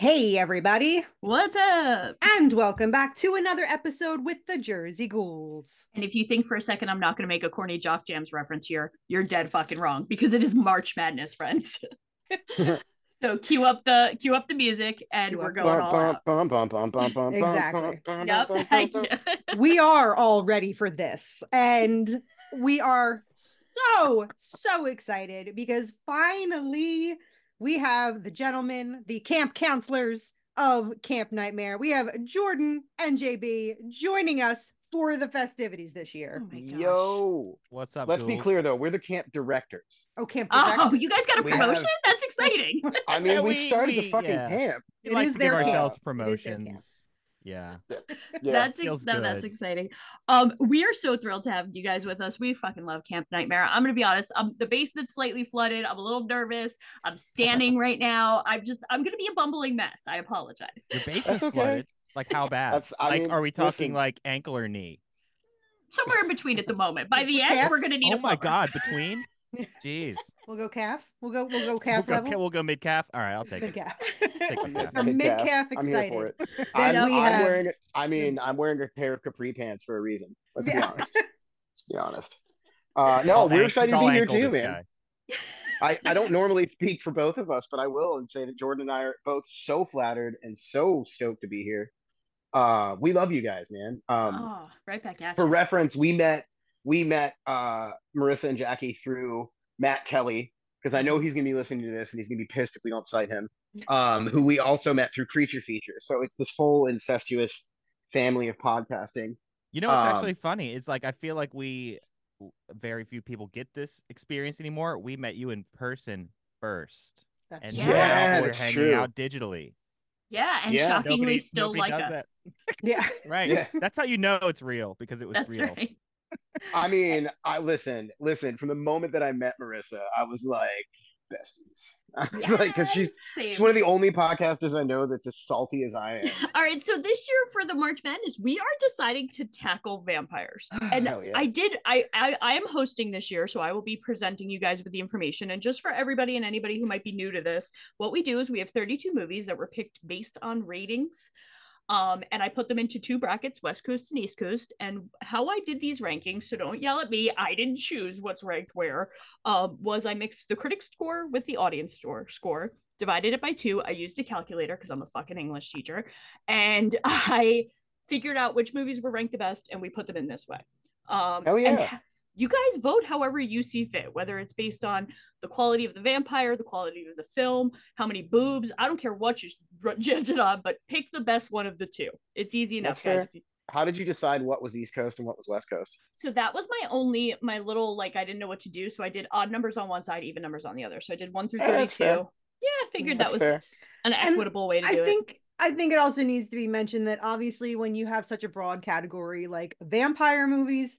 Hey, everybody, What's up? and welcome back to another episode with the Jersey Ghouls. And if you think for a second I'm not going to make a corny Jock Jams reference here, you're dead fucking wrong because it is March Madness, friends. so cue up the cue up the music and Cue we're up- going all out. Exactly. Yep. We are all ready for this, and we are so, so excited because finally we have the gentlemen, the camp counselors of Camp Nightmare. We have Jordan and JB joining us for the festivities this year. Oh my gosh. Yo, What's up? let's be clear though, we're the camp directors. Oh, Camp Oh, you guys got a promotion? have- That's exciting. I mean, we, we- started the fucking yeah. camp. We It like is to their give camp. ourselves It is their camp. promotions. Yeah. Yeah. That's ex- Feels that's exciting. Um, we are so thrilled to have you guys with us. We fucking love Camp Nightmare. I'm gonna be honest. Um, the basement's slightly flooded. I'm a little nervous. I'm standing right now. I'm just I'm gonna be a bumbling mess. I apologize. Your basement's okay. flooded. Like how bad? Like mean, are we talking listen. like ankle or knee? Somewhere in between at the moment. By the end, Calf? we're gonna need Oh a my god, between? Jeez. We'll go calf. We'll go. We'll go We'll calf go, level. we'll go mid calf. All right, I'll take Mid it. calf. Take the calf. Mid mid calf. calf I'm here for excited. it. I'm, we I'm have- wearing. I mean, I'm wearing a pair of capri pants for a reason. Let's be honest. Let's be honest. Uh, no, All we're excited to be here too, man. I, I don't normally speak for both of us, but I will and say that Jordan and I are both so flattered and so stoked to be here. Uh, we love you guys, man. Um, Oh, right back at for you. reference, we met we met uh Marissa and Jackie through Matt Kelly because I know he's gonna be listening to this and he's gonna be pissed if we don't cite him. Um, who we also met through Creature Feature. So it's this whole incestuous family of podcasting. You know what's Um, actually funny? Is like I feel like we very few people get this experience anymore. We met you in person first. That's And Yeah. now Yeah, we're hanging true. out digitally. Yeah, and Yeah. shockingly Nobody- still nobody like does us. yeah. Right. Yeah. That's how you know it's real because it was That's real. right. I mean, I listen, listen, from the moment that I met Marissa, I was like besties. I was like, because she's Same. she's one of the only podcasters I know that's as salty as I am. All right, so this year for the March Madness, we are deciding to tackle vampires. And yeah. I did I, I I am hosting this year, so I will be presenting you guys with the information. And just for everybody and anybody who might be new to this, what we do is we have 32 movies that were picked based on ratings. Um, and I put them into two brackets, West Coast and East Coast. And how I did these rankings, so don't yell at me, I didn't choose what's ranked where. Um, was I mixed the critic score with the audience score score, divided it by two. I used a calculator because I'm a fucking English teacher, and I figured out which movies were ranked the best, and we put them in this way. Um, and yeah. Ha- you guys vote however you see fit, whether it's based on the quality of the vampire, the quality of the film, how many boobs. I don't care what you judge it on, but pick the best one of the two. It's easy enough, That's guys. fair. You- How did you decide what was East Coast and what was West Coast? so that was my only my little like I didn't know what to do, so I did odd numbers on one side, even numbers on the other. So I did one through thirty-two. Yeah, I figured mm, That's that was fair. an And equitable way to I do it. think I think it also needs to be mentioned that obviously when you have such a broad category like vampire movies,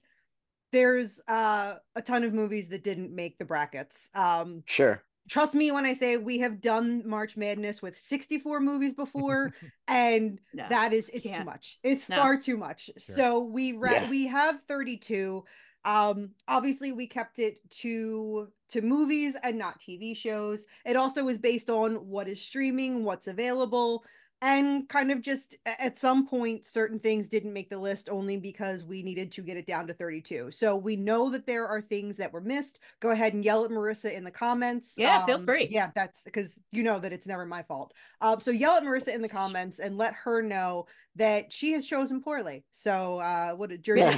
there's uh, a ton of movies that didn't make the brackets. Um, Sure. trust me when I say we have done March Madness with 64 movies before, and No, that is it's too can't. much. It's No. far too much. Sure. So we ra- Yeah. we have 32. Um, obviously we kept it to to movies and not TV shows. It also is based on what is streaming, what's available, and kind of just at some point certain things didn't make the list only because we needed to get it down to 32. So we know that there are things that were missed. Go ahead and yell at Marissa in the comments. Yeah, feel Um, free. Yeah, that's because you know that it's never my fault. Um, so yell at Marissa in the comments and let her know that she has chosen poorly. So uh what jersey Yeah.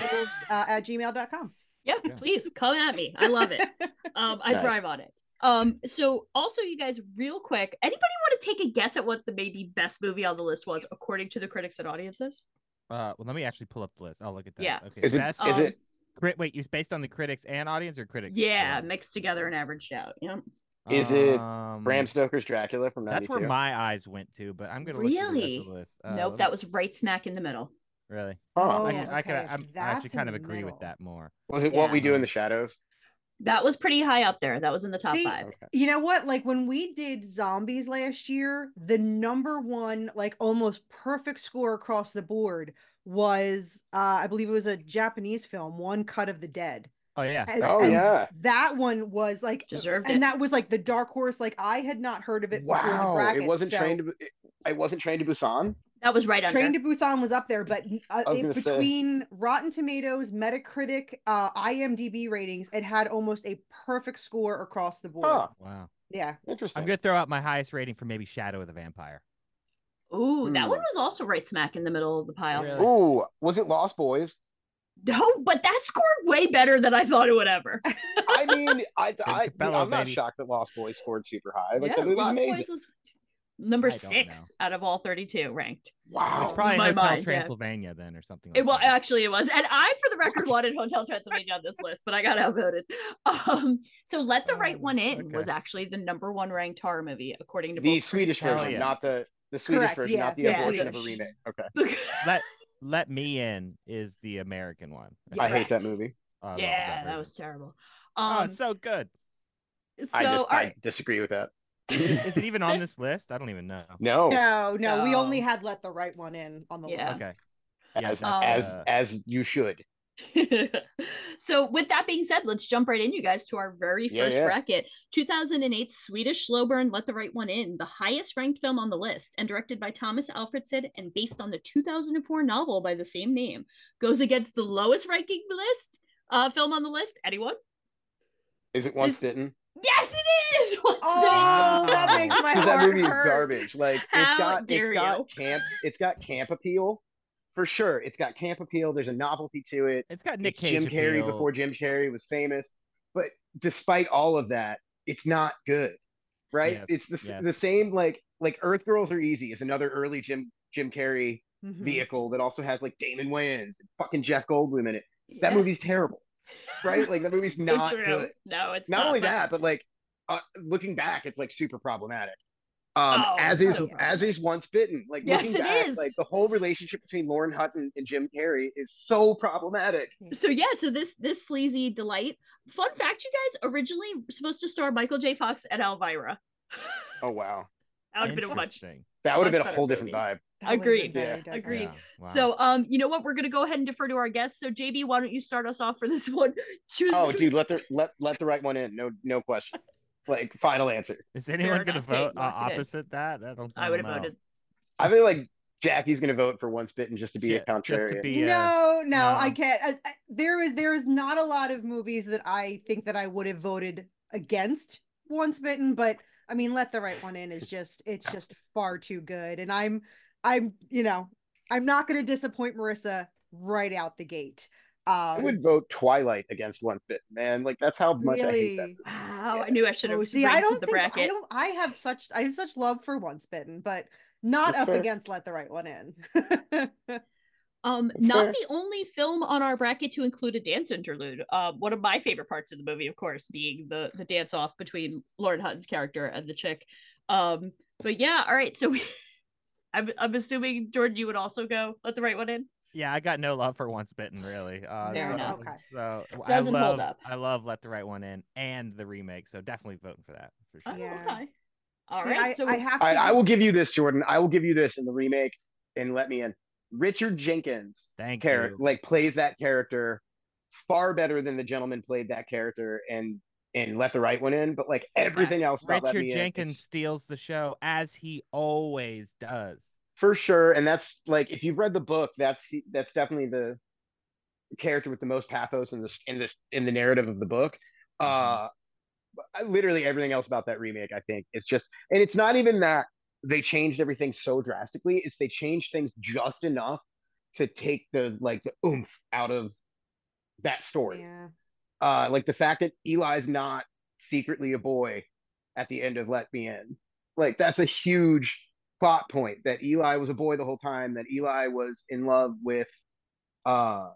uh, at gmail.com. Yeah, Yeah. please come at me. I love it. Um, I Nice. thrive on it. Um, so also you guys, real quick, anybody want to take a guess at what the maybe best movie on the list was according to the critics and audiences? Uh, well, let me actually pull up the list. I'll look at that. Yeah. Okay. Is it best is Um, it crit? Wait, you based on the critics and audience or critics? Yeah, alone? mixed together and averaged out. Yeah. Is it Um, Bram Stoker's Dracula from that? That's where my eyes went to, but I'm gonna look through the rest Really? of the. Uh, nope, that was right smack in the middle. Really? Huh. I, Oh, I, could, okay, I'm, I actually kind of the agree with that more. Was it what we do in the shadows? That was pretty high up there. That was in the top See, five. Okay. You know what? Like when we did zombies last year, the number one, like almost perfect score across the board was uh I believe it was a Japanese film, One Cut of the Dead. Oh yeah. And- Oh, and yeah. That one was like Deserved and it. that was like the dark horse. Like I had not heard of it before the Wow. bracket. It wasn't so trained to. It, I wasn't Train to Busan. That was right under. Train to Busan was up there, but uh, it, gonna say. between Rotten Tomatoes, Metacritic, uh, IMDb ratings, it had almost a perfect score across the board. Huh. Wow. Yeah. Interesting. I'm gonna throw out my highest rating for maybe Shadow of the Vampire. Ooh, that Hmm. one was also right smack in the middle of the pile. Really? Ooh, was it Lost Boys? No, but that scored way better than I thought it would ever. I mean, I, I, Capello, I'm not shocked that Lost Boys scored super high. Like yeah, Lost amazing. Boys was number I don't six out of all 32 ranked. wow. It's probably my Hotel mind, yeah. Transylvania then, or something. Like It well, that. actually, it was, and I, for the record, wanted Hotel Transylvania on this list, but I got outvoted. Um, so "Let the Right Oh, One In" was actually the number one ranked horror movie according to the both Swedish critics version, yeah. not the the Swedish Correct, version, yeah, not the yeah. abortion of a remake. Okay. Let Let Me In is the American one. Yeah. I hate that movie. Oh, I yeah, that version. was terrible. Oh, Um, it's so good. so I just all I disagree with that. Is it even on this list? I don't even know. No, No, no, we only had let the right one in on the Yeah. list. Okay. as Yeah, as uh, as you should. so with that being said, let's jump right in, you guys, to our very first yeah. bracket. 2008 Swedish slow burn, Let the Right One In, the highest ranked film on the list, and directed by Tomas Alfredson and based on the 2004 novel by the same name, goes against the lowest ranking list uh, film on the list. Anyone? Is it once Is- bitten? Yes, it is. What's Oh, that makes my heart that movie is garbage. Like How it's got dare it's got you. camp it's got camp appeal for sure. It's got camp appeal. There's a novelty to it. It's got Nick it's Jim Carrey appeal. before Jim Carrey was famous. But despite all of that, it's not good. Right? Yes, It's the yes. the same like like Earth Girls Are Easy is another early Jim Jim Carrey Mhm. vehicle that also has like Damon Wayans and fucking Jeff Goldblum in it. That movie's terrible. Right? Like the movie's not true. good. No, it's Not, not. only that, but like uh, looking back, it's like super problematic. Um, Oh, as is as is once bitten. Like Yes, looking it back, is. like the whole relationship between Lauren Hutton and Jim Carrey is so problematic. So yeah, so this this sleazy delight. Fun fact, you guys, originally supposed to star Michael J. Fox and Elvira. Oh wow, That would have been a much that would have been a whole different movie. vibe. That Agreed. Yeah. Agreed. Yeah, wow. So um, you know what? We're gonna go ahead and defer to our guests. So JB, why don't you start us off for this one? Choose Oh, between- dude, let the let let the right one in. No no question. Like final answer. is anyone Fair gonna vote uh, lock in. opposite that? I don't. I would have voted. I feel like Jackie's gonna vote for once bitten just to be Yeah, a just to contrarian. be- uh, no, no, I can't. I, I, there is there is not a lot of movies that I think that I would have voted against Once Bitten, but I mean, Let the Right One In is just it's just far too good, and I'm I'm you know I'm not going to disappoint Marissa right out the gate. I Um, would vote Twilight against once bitten, man. Like that's how much I hate that. really. Wow, I knew I should have Oh, see, I don't the think I bracket. don't. I have such I have such love for Once Bitten, but not That's up fair. against Let the Right One In. Um, That's not fair. the only film on our bracket to include a dance interlude. Uh, one of my favorite parts of the movie, of course, being the the dance off between Lauren Hutton's character and the chick. Um, but yeah, all right. So we, I'm I'm assuming Jordan, you would also go let the right one in. Yeah, I got no love for Once Bitten, really. Uh, Fair so- enough. Okay. So I Doesn't love, hold up. I love Let the Right One In and the remake, so definitely voting for that for sure. Oh, Yeah. okay. All See, right. I, so I have to. I, I will give you this, Jordan. I will give you this in the remake and let me in. Richard Jenkins Thank character you. like plays that character far better than the gentleman played that character and and let the right one in. But like everything else about Richard Jenkins is- steals the show as he always does. for sure. And that's like if you've read the book, that's that's definitely the character with the most pathos in this in this in the narrative of the book. Uh I- literally everything else about that remake, I think, is just and it's not even that they changed everything so drastically, it's they changed things just enough to take the like the oomph out of that story. Yeah. Uh like the fact that Eli's not secretly a boy at the end of Let Me In. Like that's a huge plot point that Eli was a boy the whole time, that Eli was in love with uh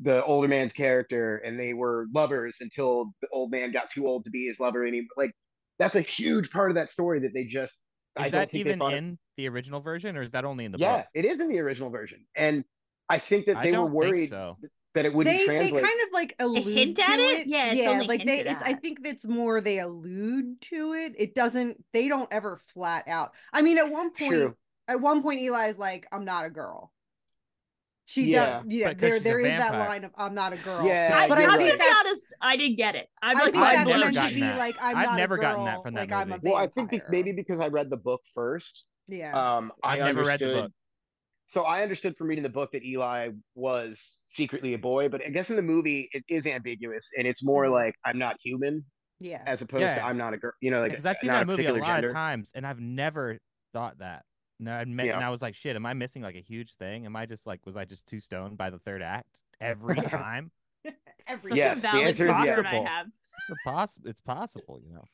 the older man's character and they were lovers until the old man got too old to be his lover and he like that's a huge part of that story that they just Is I that even they thought in the original version, or is that only in the book? yeah book? it is in the original version and I think that they were worried so. that it wouldn't they translate. they kind of like allude hint to at it? it. Yeah, it's only like they hinted it's I think it's more they allude to it. It doesn't they don't ever flat out. I mean at one point True. at one point Eli's like, I'm not a girl. She Yeah, does yeah, there she's a there is that line of I'm not a girl. Yeah, but I I'm think gonna be that's honest, I didn't get it. I'm I like, think I've that's never meant to gotten be that. like I'm I've not never a gotten that from that like I'm movie. well, I think maybe because I read the book first. yeah. Um, I I've never read the book. So I understood from reading the book that Eli was secretly a boy, but I guess in the movie it is ambiguous and it's more Mhm. like I'm not human yeah. as opposed to I'm not a girl. You know, like Because I've seen not that movie a particular lot gender. of times, and I've never thought that. No, I admit, Yeah. and I was like, "Shit, am I missing like a huge thing? Am I just like, was I just too stoned by the third act every time? Every such Yes, a the valid answer is yes. I Possible. have. It's possible. It's possible, you know.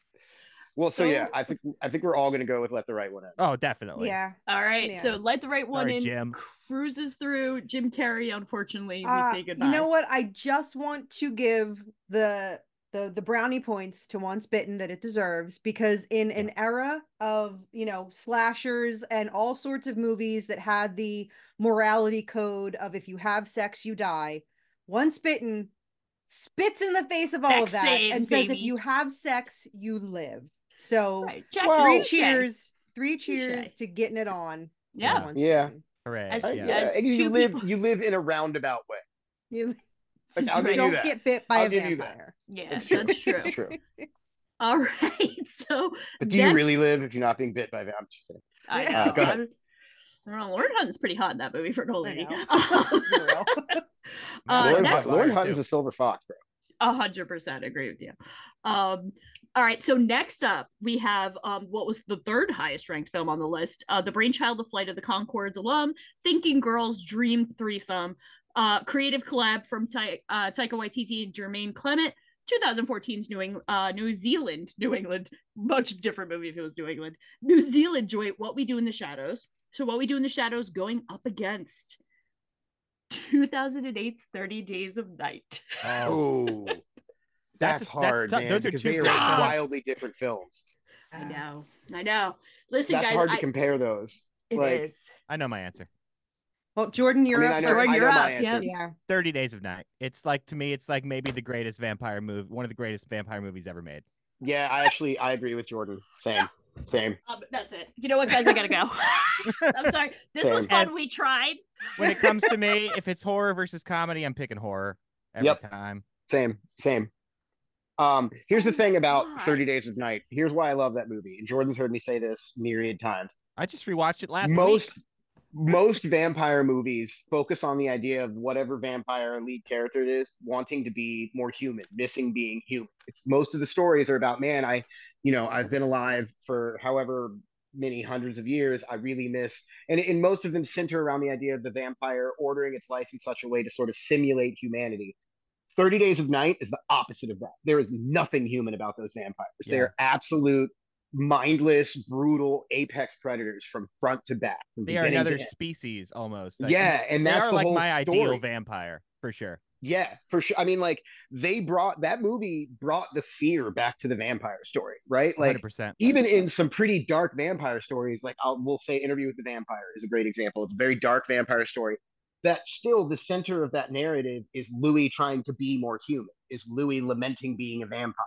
Well, so, yeah, I think I think we're all gonna go with let the right one in. Oh, definitely. Yeah. All right, Yeah. so let the right one Sorry, in. Jim. Cruises through. Jim Carrey, unfortunately, we Uh, say goodbye. You know what? I just want to give the the the brownie points to Once Bitten that it deserves because in an era of you know slashers and all sorts of movies that had the morality code of if you have sex you die, Once Bitten spits in the face of all of that saves, and says if you have sex you live. So Right, Jackie, three cheers, three Touche. cheers to getting it on. for Yeah. Once Yeah. Bitten. Hooray. As- I- yeah. yeah, as you live people- you live in a roundabout way. You, Like, I'll you give don't that. get bit by I'll a give that. vampire. Yeah, It's true. that's true. It's true. All right, so But do you really live if you're not being bit by vampires? I Yeah. know. Uh, go ahead. I'm- I don't know. Lauren Hutton's pretty hot in that movie for an old I lady. know. Let's be real. Uh, Lauren, next- Hunt- Lauren Fire, Hutton's too. a silver fox, bro. A hundred percent agree with you. Um, all right, so next up we have um what was the third highest ranked film on the list, uh, the brainchild of Flight of the Conchords alum, Thinking Girls Dream Threesome, uh, creative collab from Ty- uh, Taika Waititi and Jermaine Clement. 2014's New, Eng- uh, New Zealand, New England, much different movie if it was New England. New Zealand joint, What We Do in the Shadows. So, What We Do in the Shadows going up against 2008's 30 Days of Night. Oh, That's- that's, that's hard, tough. man. Those are two they are great wildly different films. I know. I know. Listen, That's guys. hard to I- compare those. it like- is. I know my answer. Well, Jordan, you're I mean, up. Know. Jordan, you're up, yep. Yeah. 30 Days of Night. It's like to me, it's like maybe the greatest vampire movie, one of the greatest vampire movies ever made. Yeah, I actually I agree with Jordan. Same, same. Um, that's it. You know what, guys? I gotta go. I'm sorry. This was Same. fun. And- we tried. When it comes to me, if it's horror versus comedy, I'm picking horror every Yep. time. Same, same. Um, here's the thing about God. 30 Days of Night. Here's why I love that movie. And Jordan's heard me say this myriad times. I just rewatched it last most week. Most vampire movies focus on the idea of whatever vampire lead character it is wanting to be more human, missing being human. It's most of the stories are about, man, I, you know, I've been alive for however many hundreds of years. I really miss, and, and most of them center around the idea of the vampire ordering its life in such a way to sort of simulate humanity. 30 Days of Night is the opposite of that. There is nothing human about those vampires. Yeah. They're absolute mindless, brutal apex predators from front to back. They are another species almost. Like, Yeah, and that's the like whole my story. ideal vampire for sure. Yeah, for sure. I mean, like they brought that movie brought the fear back to the vampire story, right? Like 100%. even in some pretty dark vampire stories, like I'll we'll say Interview with the Vampire is a great example. It's a very dark vampire story. That still the center of that narrative is Louis trying to be more human, is Louis lamenting being a vampire.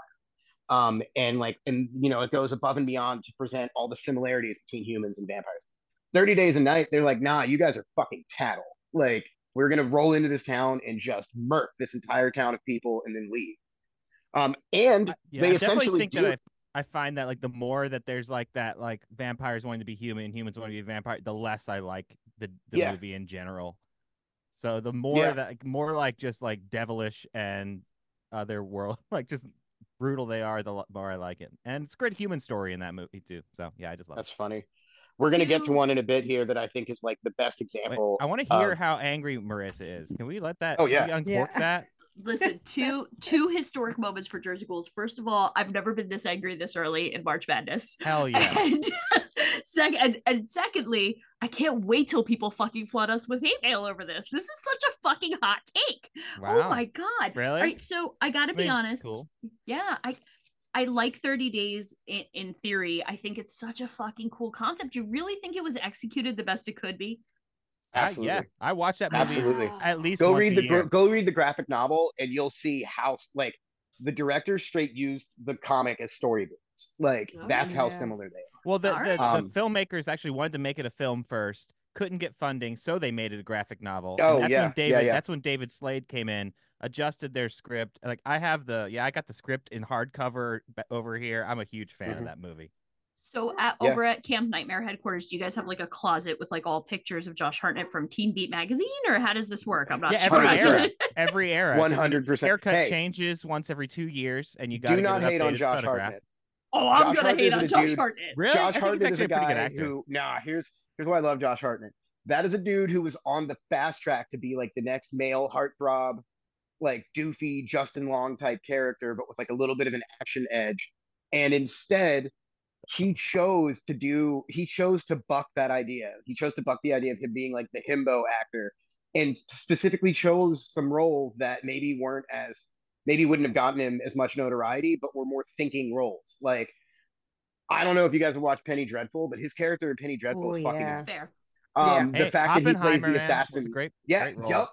Um, and like, and you know, it goes above and beyond to present all the similarities between humans and vampires. 30 Days a Night, they're like, nah, you guys are fucking cattle. Like, we're gonna roll into this town and just murk this entire town of people and then leave. Um, and I- yeah, they I essentially think do. that I, I find that like the more that there's like that like vampires wanting to be human, and humans want to be vampire, the less I like the the Yeah. movie in general. So the more Yeah. that more like just like devilish and other world like just brutal they are, the more I like it. And it's a great human story in that movie too. So yeah, I just love That's it. funny. We're gonna get to one in a bit here that I think is like the best Wait, example. I want to hear of- how angry Marissa is. Can we let that? Oh, yeah. we uncork Yeah. that. Listen, two two historic moments for Jersey Ghouls. First of all, I've never been this angry this early in March Madness. Hell yeah. And second, and, and secondly, I can't wait till people fucking flood us with hate mail over this. This is such a fucking hot take. Oh wow. Oh my god! Really? All right, so I gotta I be honest. cool. Yeah, I I like 30 days in, in theory. I think it's such a fucking cool concept. You really think it was executed the best it could be? Ah, I- Absolutely. yeah, I watched that movie Absolutely. at least Go once read a the year. go read the graphic novel, and you'll see how like the director straight used the comic as storyboards. Like Oh, that's how similar they are. Well, the, the, right. the Um, filmmakers actually wanted to make it a film first, couldn't get funding, so they made it a graphic novel. Oh, and that's yeah, when David yeah. that's when David Slade came in, adjusted their script. Like I have the yeah, I got the script in hardcover over here. I'm a huge fan Mhm. of that movie. So at Yeah. over at Camp Nightmare headquarters, do you guys have like a closet with like all pictures of Josh Hartnett from Teen Beat magazine, or how does this work? I'm not yeah, sure. every 100%. era, every era. 'cause, you know, 100%. Haircut Hey. changes once every two years, and you got Do not hate on Josh Hartnett. Oh, I'm Josh gonna Hartnett hate on Josh dude- Hartnett. Really, Josh I think he's Hartnett is actually a a pretty good guy actor. who nah. Here's here's why I love Josh Hartnett. That is a dude who was on the fast track to be like the next male heartthrob, like doofy Justin Long type character, but with like a little bit of an action edge. And instead, he chose to do he chose to buck that idea. He chose to buck the idea of him being like the himbo actor, and specifically chose some roles that maybe weren't as maybe wouldn't have gotten him as much notoriety, but were more thinking roles. Like I don't know if you guys have watched Penny Dreadful, but his character in Penny Dreadful Oh, is fucking yeah. It's fair. um Hey, the fact that he plays the man, was assassin. great, yeah, great yep.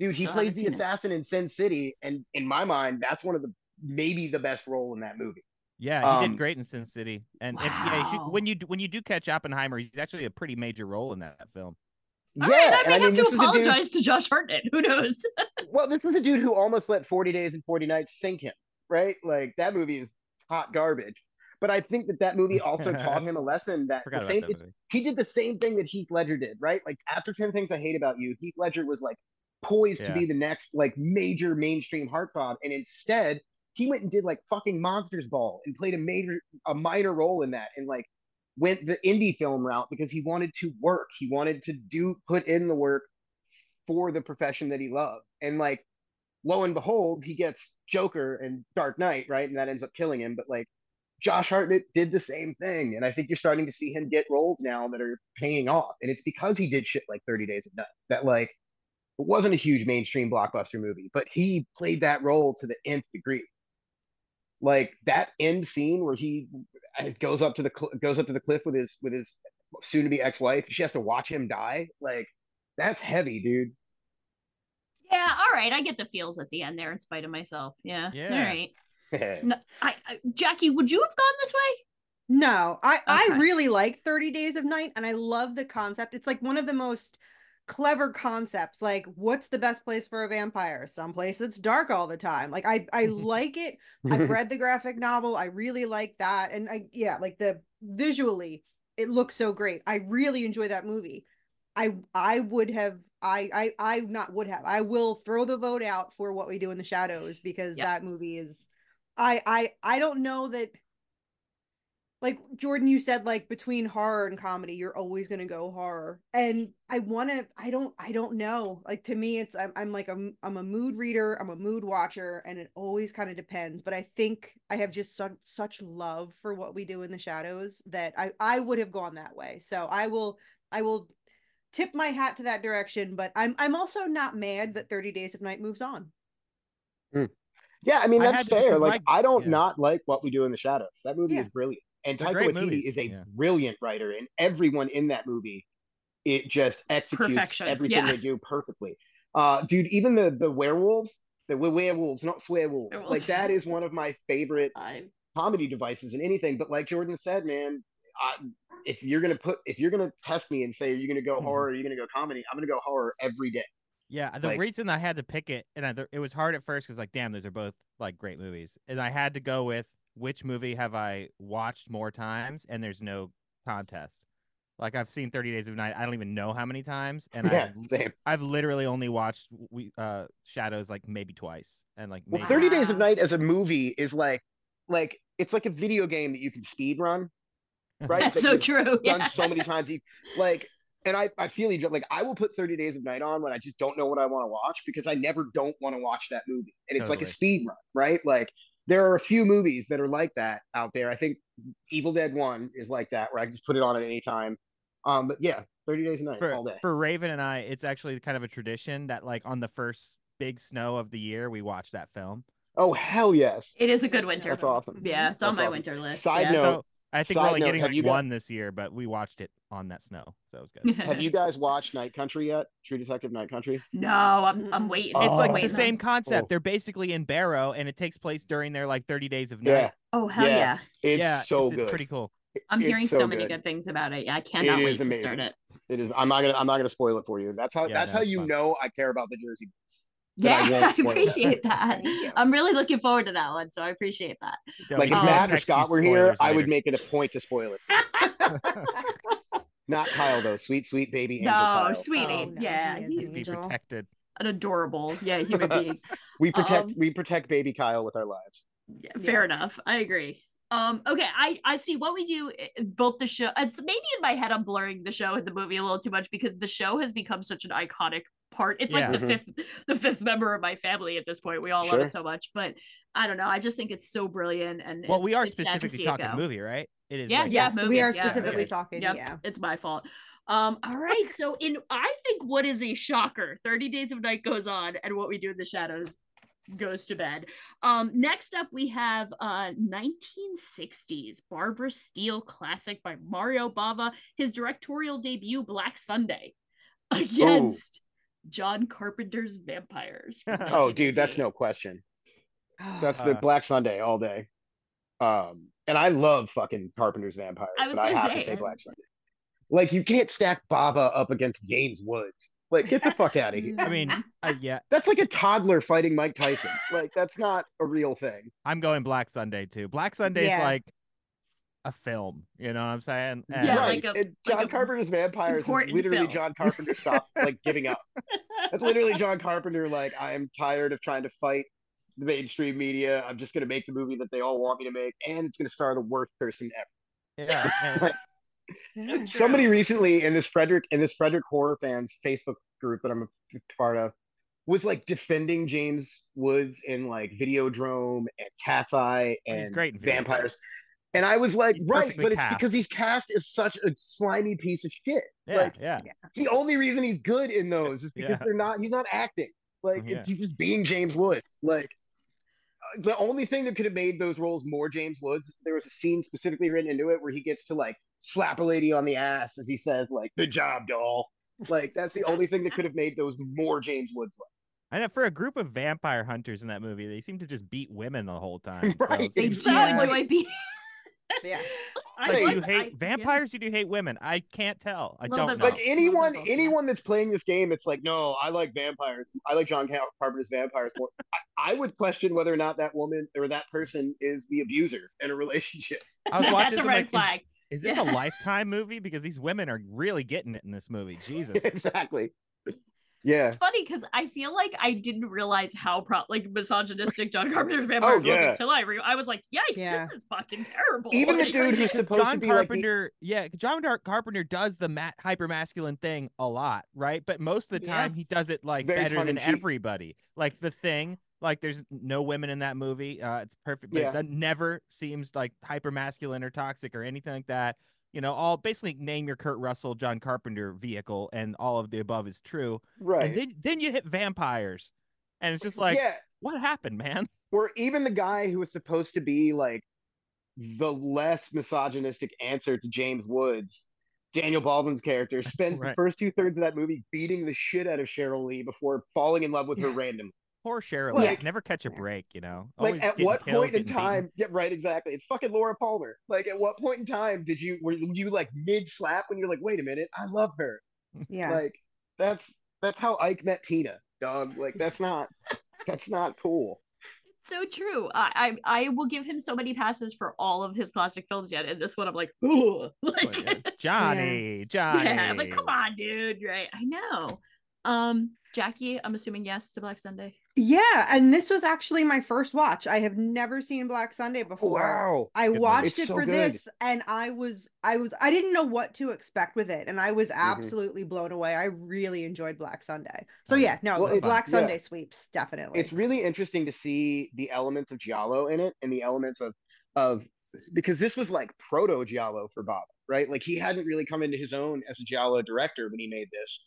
Dude, he Still plays the seen it. assassin in Sin City, and in my mind, that's one of the maybe the best role in that movie. Yeah, he Um, did great in Sin City, and, and yeah, you should, when you do- when you do catch Oppenheimer, he's actually a pretty major role in that film. All yeah, right, I and may I mean, have to is a dude. apologize to Josh Hartnett. Who knows? Well, this is a dude who almost let 40 Days and 40 Nights sink him, right? Like that movie is hot garbage. But I think that that movie also taught him a lesson that Forgot the same. that he did the same thing that Heath Ledger did, right? Like after 10 Things I Hate About You, Heath Ledger was like poised to be the next like major mainstream heartthrob, and instead he went and did like fucking Monsters Ball and played a major a minor role in that, and like went the indie film route because he wanted to work. He wanted to do put in the work for the profession that he loved, and like lo and behold, he gets Joker and Dark Knight, right? And that ends up killing him. But like Josh Hartnett did the same thing. And I think you're starting to see him get roles now that are paying off. And it's because he did shit like 30 Days of Night that like it wasn't a huge mainstream blockbuster movie, but he played that role to the nth degree. Like that end scene where he uh, goes up to the goes up to the cliff with his with his soon to be ex-wife. She has to watch him die. Like that's heavy, dude. yeah, all right. I get the feels at the end there in spite of myself. Yeah. Yeah. All right. No, I, I Jackie, would you have gone this way? No, I I really like 30 Days of Night and I love the concept. It's like one of the most clever concepts. Like what's the best place for a vampire? Someplace that's dark all the time. Like I I like it. I've read the graphic novel. I really like that and I yeah, like the visually it looks so great. I really enjoy that movie. I I would have I I I not would have. I will throw the vote out for what we do in the shadows because Yep. that movie is I I I don't know that like Jordan you said like between horror and comedy you're always going to go horror and I want to I don't I don't know like to me it's I'm, I'm like I'm, a mood reader I'm a mood watcher and it always kind of depends but I think I have just such such love for what we do in the shadows that I I would have gone that way so I will I will tip my hat to that direction but I'm I'm also not mad that 30 Days of Night moves on Yeah, I mean that's had to fair. because Like my- I don't yeah. not like what we do in the shadows. That movie Yeah. is brilliant, and They're Taika Waititi movies, is a yeah. brilliant writer, and everyone in that movie, it just executes Perfection, everything yeah. they do perfectly. Uh, dude, even the the werewolves, the we- werewolves, not swearwolves, like that is one of my favorite I comedy devices in anything. But like Jordan said, man, I, if you're gonna put if you're gonna test me and say are you gonna go Mhm. horror, or are you gonna go comedy, I'm gonna go horror every day. Yeah, the Like- reason I had to pick it, and I, it was hard at first because like, damn, those are both like great movies, and I had to go with which movie have I watched more times, and there's no contest. Like I've seen Thirty Days of Night, I don't even know how many times, and Yeah, I've, same. I've literally only watched we uh Shadows like maybe twice, and like Well, maybe 30 Days of Night as a movie is like like it's like a video game that you can speed run, right? that's That so true. Done Yeah. so many times. You like, and I I feel you. Like I will put 30 Days of Night on when I just don't know what I want to watch because I never don't want to watch that movie, and it's like a speed run, right? Like there are a few movies that are like that out there. I think Evil Dead One is like that, where I can just put it on at any time. Um, but yeah, 30 Days of Night for, all day. for Raven and I, it's actually kind of a tradition that like on the first big snow of the year, we watch that film. Oh hell yes! It is a good winter. That's awesome. Yeah, it's on my awesome. winter list. Side yeah. note, So I think Side we're only note, getting have like you got- one this year, but we watched it on that snow, so it was good. Have you guys watched Night Country yet? True Detective Night Country. No, I'm I'm waiting. Oh. It's I'm like the same concept. Oh. They're basically in Barrow, and it takes place during their like 30 days of night. Yeah, Oh hell Yeah. yeah! it's yeah, so it's, good. it's pretty cool. I'm It's hearing so, so many good. good things about it. Yeah, I cannot it wait to amazing. start it. It is. I'm not gonna. I'm not gonna spoil it for you. That's how. Yeah, that's no, how you fun. know I care about the Jersey Boys. But I Yeah, I, appreciate that. I'm really looking forward to that one, so I appreciate that. Yeah, Like if Um, Matt or Scott were here, spoilers I would make it a point to spoil it. Not Kyle though. Sweet, sweet baby. Angel No, Kyle. sweetie. Oh, no, yeah, he he's an Be just protected. an adorable, yeah, human being. We protect. Um, we protect baby Kyle with our lives. Yeah, fair enough. I agree. Um, okay, I I see what we do. eh, Both the show. It's maybe in my head I'm blurring the show and the movie a little too much because the show has become such an iconic part. It's like Yeah. the Mhm. fifth the fifth member of my family at this point. We all love it so much, but I don't know. I just think it's so brilliant and Well, we are it's sad to specifically see it talking go. movie, right? It is. Yeah, like- yeah, yes, movie, we are yeah, specifically okay. talking. Yep, Yeah. it's my fault. Um, all right. So in I think what is a shocker, 30 Days of Night goes on, and what we do in the shadows goes to bed. Um, next up we have uh 1960s Barbara Steele classic by Mario Bava, his directorial debut, Black Sunday, against John Carpenter's Vampires. Oh, dude, that's no question. That's the Uh, Black Sunday all day. Um, and I love fucking Carpenter's Vampires, I was but I gonna have say, to say Black Sunday. Like you can't stack Bava up against James Woods. Like get the fuck out of here. I mean, uh, yeah, That's like a toddler fighting Mike Tyson. Like that's not a real thing. I'm going Black Sunday too. Black Sunday's Yeah. like a film. You know what I'm saying? And- Yeah, right. like a- and John like a Carpenter's Vampires is literally film. John Carpenter stopped like giving up. That's literally John Carpenter. Like I am tired of trying to fight the mainstream media. I'm just gonna make the movie that they all want me to make, and it's gonna star the worst person ever. yeah. and- Somebody recently in this Frederick in this Frederick horror fans Facebook group that I'm a part of was like defending James Woods in like Videodrome and Cat's Eye Well, he's and great in Videodrome. Vampires. And I was like, He's right, perfectly but it's because he's cast as such a slimy piece of shit. yeah, Like yeah. it's the only reason he's good in those is because Yeah. they're not he's not acting. Like Yeah. it's he's just being James Woods. Like the only thing that could have made those roles more James Woods, there was a scene specifically written into it where he gets to like slap a lady on the ass as he says, like, good job, doll. Like that's the only thing that could have made those more James Woods like. I know for a group of vampire hunters in that movie, they seem to just beat women the whole time. so Right. it's- They It's do enjoy being. Yeah. I like, do you hate I- yeah. vampires or do you hate women? I can't tell. I Little don't bit know. both. Like anyone, anyone that's playing this game, it's like, no, I like vampires. I like John Carpenter's vampires more. I, I would question whether or not that woman or that person is the abuser in a relationship. I was watching That's a red like, is- flag. Is this Yeah. a lifetime movie? Because these women are really getting it in this movie. Jesus. exactly. Yeah. It's funny because I feel like I didn't realize how pro- like misogynistic John Carpenter's Vampires was Oh, yeah. until I re- I was like, yikes, Yeah. this is fucking terrible. Even the dude who's supposed John to be like Carpenter, yeah, John Dar- Carpenter does the ma- hyper masculine thing a lot, right? But most of the Yeah. time, he does it like Very better than tongue-in-cheek. everybody. Like the thing, like there's no women in that movie. Uh, it's perfect, but Yeah. it doesn't- never seems like hyper masculine or toxic or anything like that. You know, all basically name your Kurt Russell, John Carpenter vehicle, and all of the above is true. right. And then then you hit vampires, and it's just like, yeah. what happened, man? Or even the guy who was supposed to be like the less misogynistic answer to James Woods, Daniel Baldwin's character, spends the first two thirds of that movie beating the shit out of Sheryl Lee before falling in love with her randomly. Poor Sheryl, Like- like, never catch a break, you know. like at what killed, point in getting beaten. time yeah right exactly it's fucking laura palmer like at what point in time did you were you like mid slap when you're like wait a minute i love her Yeah. like that's that's how ike met tina dog like that's not that's not cool It's so true. I, I I will give him so many passes for all of his classic films yet, and this one I'm like, ooh, like Like, uh, Johnny, Johnny. yeah, I'm like come on, dude, right? I know. Um, Jackie, I'm assuming yes to Black Sunday. Yeah, and this was actually my first watch. I have never seen Black Sunday before. wow I Good watched It's it so for good. this and I was I was I didn't know what to expect with it and I was Mm-hmm. absolutely blown away. I really enjoyed Black Sunday. So yeah, yeah. no, Well, it- Black yeah. Sunday sweeps definitely. it's really interesting to see the elements of giallo in it and the elements of of because this was like proto giallo for bob right like he hadn't really come into his own as a giallo director when he made this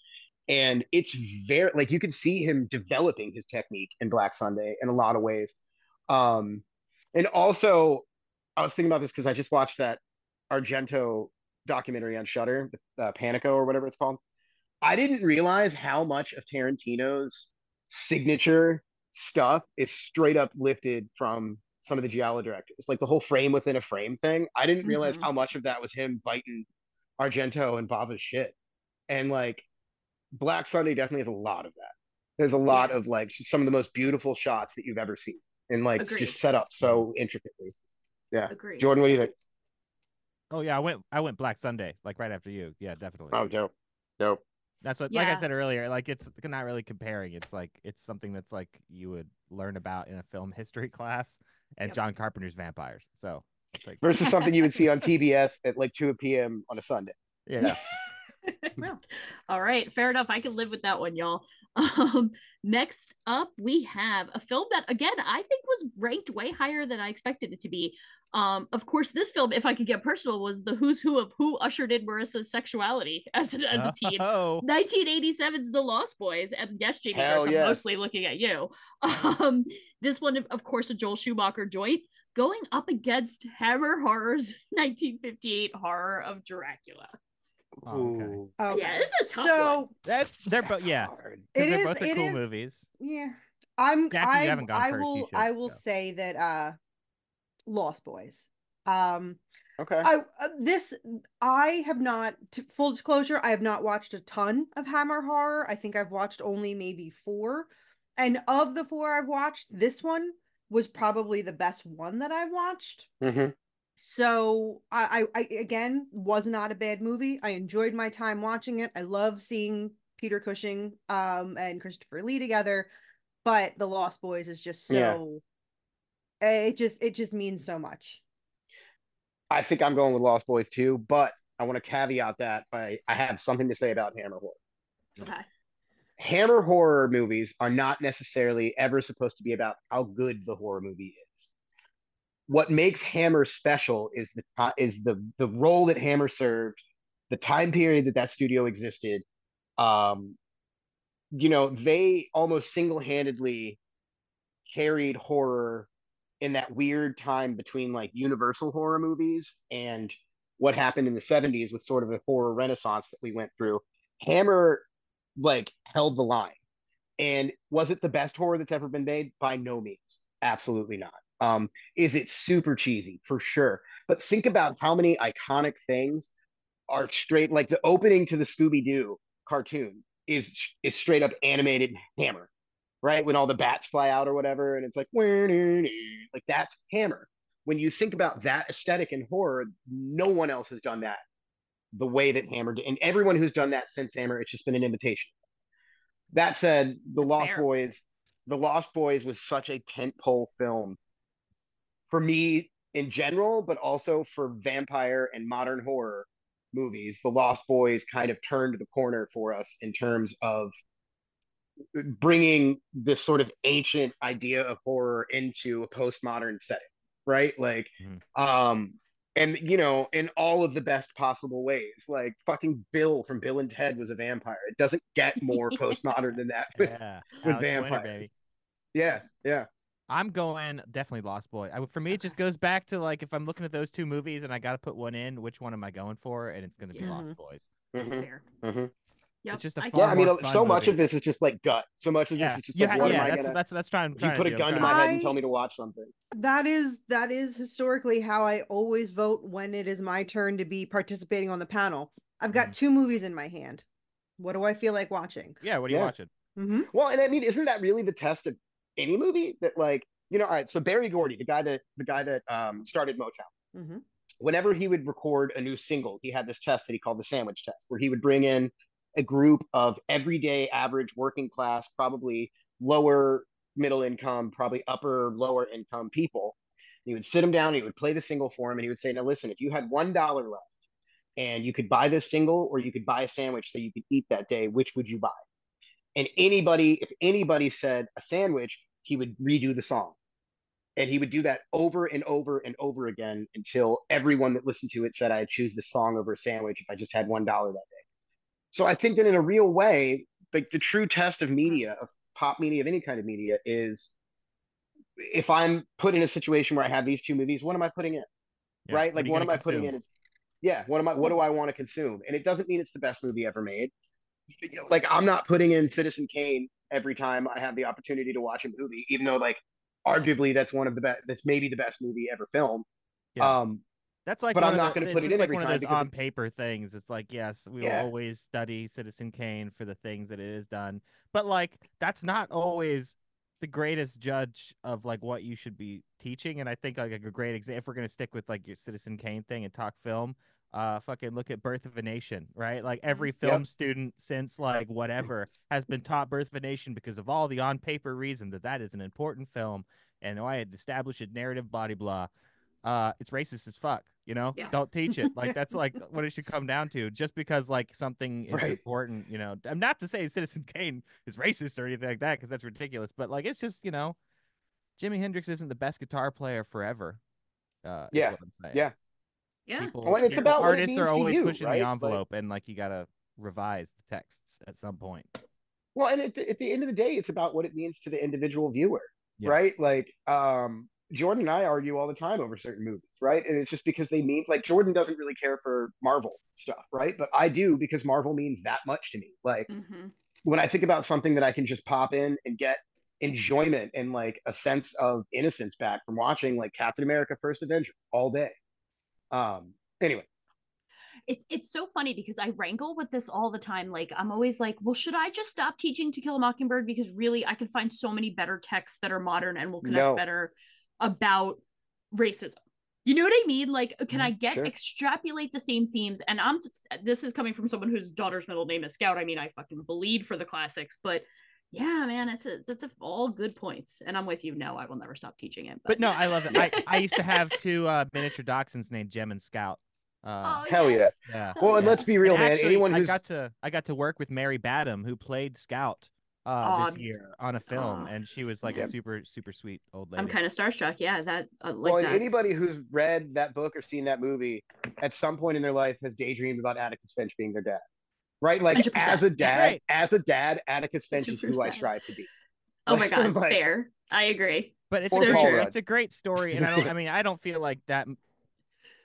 and it's very like you could see him developing his technique in black sunday in a lot of ways um and also i was thinking about this because i just watched that Argento documentary on Shutter, uh, Panico or whatever it's called. I didn't realize how much of Tarantino's signature stuff is straight up lifted from some of the Giallo directors, like the whole frame within a frame thing. I didn't realize Mhm. how much of that was him biting Argento and Bava's shit. And like Black Sunday definitely has a lot of that. There's a lot of like some of the most beautiful shots that you've ever seen, and like it's Agreed. just set up so intricately. Yeah, Agreed. Jordan, what do you think? Oh yeah, I went I went Black Sunday like right after you. Yeah, definitely. Oh, dope, dope. That's what, like I said earlier, like it's not really comparing. It's like it's something that's like you would learn about in a film history class, and Yep. John Carpenter's vampires. So it's like, Versus something you would see on TBS at like 2 p.m. on a Sunday. yeah, Well, all right, fair enough. I can live with that one, y'all. Um, next up, we have a film that, again, I think was ranked way higher than I expected it to be. Um, of course, this film, if I could get personal, was the who's who of who ushered in Marissa's sexuality as, an, as a teen. Oh, 1987's The Lost Boys, and yes, Jami Hell Gertz, I'm mostly looking at you. Um, this one, of course, a Joel Schumacher joint, going up against Hammer Horror's 1958 horror of Dracula. Oh, okay. Ooh, Okay. Yeah, this is a tough so one. that's they're both yeah. hard. 'cause It they're is- both the it cool is- movies. Yeah. I'm Jackie, you I haven't gone I first, you will should I will go. say that uh Lost Boys. Um Okay. I uh, this I have not to, full disclosure I have not watched a ton of Hammer horror. I think I've watched only maybe 4. And of the 4 I've watched, this one was probably the best one that I've watched. Mhm. So I, I, again was not a bad movie. I enjoyed my time watching it. I love seeing Peter Cushing um and Christopher Lee together, but The Lost Boys is just so eh, it just it just means so much. I think I'm going with Lost Boys too, but I want to caveat that by I have something to say about Hammer horror. Okay. Hammer horror movies are not necessarily ever supposed to be about how good the horror movie is. What makes Hammer special is the is the the role that Hammer served, the time period that that studio existed. Um, you know, they almost single-handedly carried horror in that weird time between like Universal horror movies and what happened in the 70s with sort of a horror renaissance that we went through. Hammer like held the line. And was it the best horror that's ever been made? By no means. Absolutely not. Um, is it super cheesy? For sure. But think about how many iconic things are straight like the opening to the Scooby-Doo cartoon is is straight up animated hammer, right? When all the bats fly out or whatever, and it's like like that's hammer. When you think about that aesthetic in horror, no one else has done that the way that Hammer did. And everyone who's done that since Hammer, it's just been an invitation. That said, The That's Lost fair. Boys, The Lost Boys was such a tentpole film for me in general, but also for vampire and modern horror movies. The Lost Boys kind of turned the corner for us in terms of bringing this sort of ancient idea of horror into a postmodern setting, right? Like, Mhm. um, and you know, in all of the best possible ways. Like, fucking Bill from Bill and Ted was a vampire. It doesn't get more postmodern than that. With, Yeah, with Alex Winter, vampires. baby. yeah, yeah. I'm going definitely Lost Boy. I, for me, it just goes back to like if I'm looking at those two movies and I got to put one in, which one am I going for? And it's going to be Yeah. Lost Boys. Mhm, Fair. mhm. Yep. It's just a I far Yeah, I mean, more so much movie. of this is just like gut. So much of Yeah, this is just you like, what yeah, am I that's gonna? that's that's trying. you trying to put a gun to my to- head and tell me to watch something. That is that is historically how I always vote when it is my turn to be participating on the panel. I've got Mhm. two movies in my hand. What do I feel like watching? Yeah, what are you Yeah. watching? Mm-hmm. Well, and I mean, isn't that really the test of any movie that like you know? All right, so Berry Gordy, the guy that the guy that um, started Motown. Mm-hmm. whenever he would record a new single, he had this test that he called the sandwich test, where he would bring in a group of everyday, average, working class, probably lower middle income, probably upper lower income people. He would sit them down, he would play the single for him, and he would say, Now listen, if you had one dollar left and you could buy this single or you could buy a sandwich so you could eat that day, which would you buy? And anybody, if anybody said a sandwich, he would redo the song. And he would do that over and over and over again until everyone that listened to it said, I'd choose this song over a sandwich if I just had one dollar that day. So I think that in a real way, like the true test of media, of pop media, of any kind of media, is if I'm put in a situation where I have these two movies, what am I putting in? Yeah, right? Like, what am I putting in? It's, Yeah, what am I? What do I want to consume? And it doesn't mean it's the best movie ever made. Like I'm not putting in Citizen Kane every time I have the opportunity to watch a movie, even though like arguably that's one of the best. That's maybe the best movie ever filmed. Yeah. Um, That's like, but I'm not gonna put it just in like every one time of those because on paper things. It's like, yes, we Yeah. will always study Citizen Kane for the things that it is done, but like that's not always the greatest judge of like what you should be teaching. And I think like a great example, if we're gonna stick with like your Citizen Kane thing and talk film, uh, fucking look at Birth of a Nation, right? Like every film student since like whatever has been taught Birth of a Nation because of all the on paper reason that that is an important film and why it established a narrative, blah blah. Uh, it's racist as fuck. You know, Yeah. don't teach it. Like that's like what it should come down to. Just because like something is Right. important, you know. I'm not to say Citizen Kane is racist or anything like that because that's ridiculous. But like it's just you know, Jimi Hendrix isn't the best guitar player forever. Uh, Yeah. what I'm saying. Yeah. Yeah. People, Well, and it's people- about what it artists means are to always you, pushing right? the Like- envelope, and like you gotta revise the texts at some point. Well, and at the, at the end of the day, it's about what it means to the individual viewer, Yeah. right? Like, um, Jordan and I argue all the time over certain movies, right? And it's just because they mean like Jordan doesn't really care for Marvel stuff, right? But I do because Marvel means that much to me. Like Mhm. when I think about something that I can just pop in and get enjoyment and like a sense of innocence back from watching like Captain America First Avenger all day. Um anyway, it's it's so funny because I wrangle with this all the time. Like I'm always like, well, should I just stop teaching To Kill a Mockingbird because really I can find so many better texts that are modern and will connect No. better about racism. You know what I mean? Like, can I get sure. extrapolate the same themes? And I'm just, this is coming from someone whose daughter's middle name is Scout. I mean, I fucking bleed for the classics, but yeah, man, it's a that's a, all good points. And I'm with you. No, I will never stop teaching it. But no, I love it. I, I used to have two uh, miniature dachshunds named Jem and Scout. Uh, Oh, Hell yeah. yes. yeah. well, and yeah. let's be real, And man. actually, Anyone I who's got to I got to work with Mary Badham, who played Scout uh, Aw, this year on a film, aw. and she was like Yeah. a super super sweet old lady. I'm kind of starstruck. Yeah, that uh, like well, that. anybody who's read that book or seen that movie at some point in their life has daydreamed about Atticus Finch being their dad. Right? Like 100%. as a dad, Right. as a dad, Atticus Finch is who I strive to be. oh my god, Like- fair. I agree. but it's so true. Paul it's a great story, and I don't. I mean, I don't feel like that.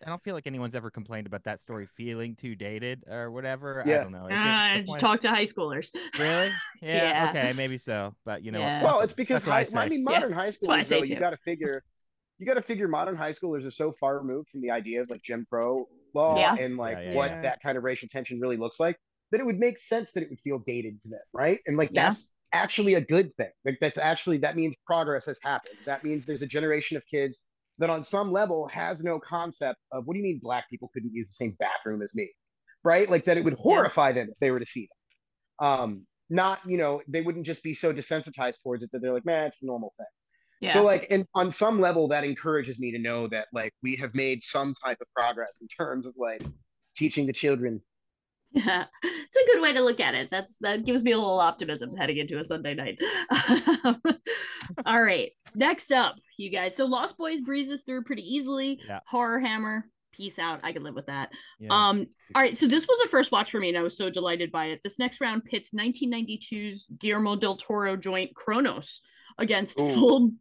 I don't feel like anyone's ever complained about that story feeling too dated or whatever. Yeah. I don't know. It- Uh, it's talk to high schoolers. Really? Yeah, Yeah. Okay, maybe so. But you know, Yeah. Well, it's because That's what I I, say. mean, Yeah, modern high what schoolers. Though, you got to figure, you got to figure modern high schoolers are so far removed from the idea of like Jim Crow law Yeah. and like Yeah, yeah, what yeah. that kind of racial tension really looks like, that it would make sense that it would feel dated to them, right? And like Yeah. that's actually a good thing. Like that's actually that means progress has happened. That means there's a generation of kids that on some level has no concept of what do you mean black people couldn't use the same bathroom as me, right? Like that it would horrify them if they were to see that. Um, not you know they wouldn't just be so desensitized towards it that they're like, man, it's a normal thing. Yeah. So like, and on some level, that encourages me to know that like we have made some type of progress in terms of like teaching the children. Yeah, it's a good way to look at it. That's that gives me a little optimism heading into a Sunday night. All right, next up, you guys. So Lost Boys breezes through pretty easily. Yeah. Horror Hammer, peace out. I can live with that. Yeah. Um, all right, so this was a first watch for me, and I was so delighted by it. This next round pits 1992's Guillermo del Toro joint Cronos against Ooh. full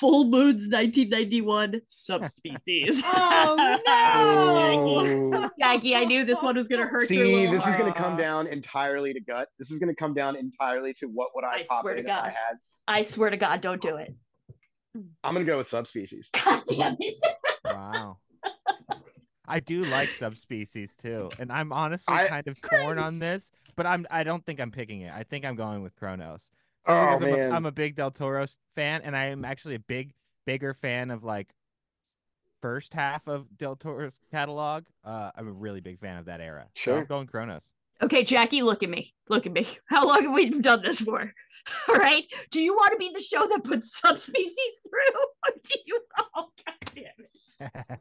full moon's 1991 subspecies. Oh no! Oh. Jackie, I knew this one was gonna hurt your See, little this is going to come down entirely to gut. This is going to come down entirely to what would I, I pop swear in to if I God. had. I swear to God, don't do it. I'm going to go with subspecies. God damn it. Wow. I do like subspecies too, and I'm honestly I- kind of torn on this, but I'm I don't think I'm picking it. I think I'm going with Cronos. Oh, because I'm, man. A, I'm a big Del Toro fan, and I am actually a big bigger fan of like first half of Del Toro's catalog. Uh, I'm a really big fan of that era. So I'm Sure. going Cronos. Okay, Jackie, look at me. Look at me. How long have we done this for? All right. Do you want to be the show that puts subspecies through? Or do you oh god damn it.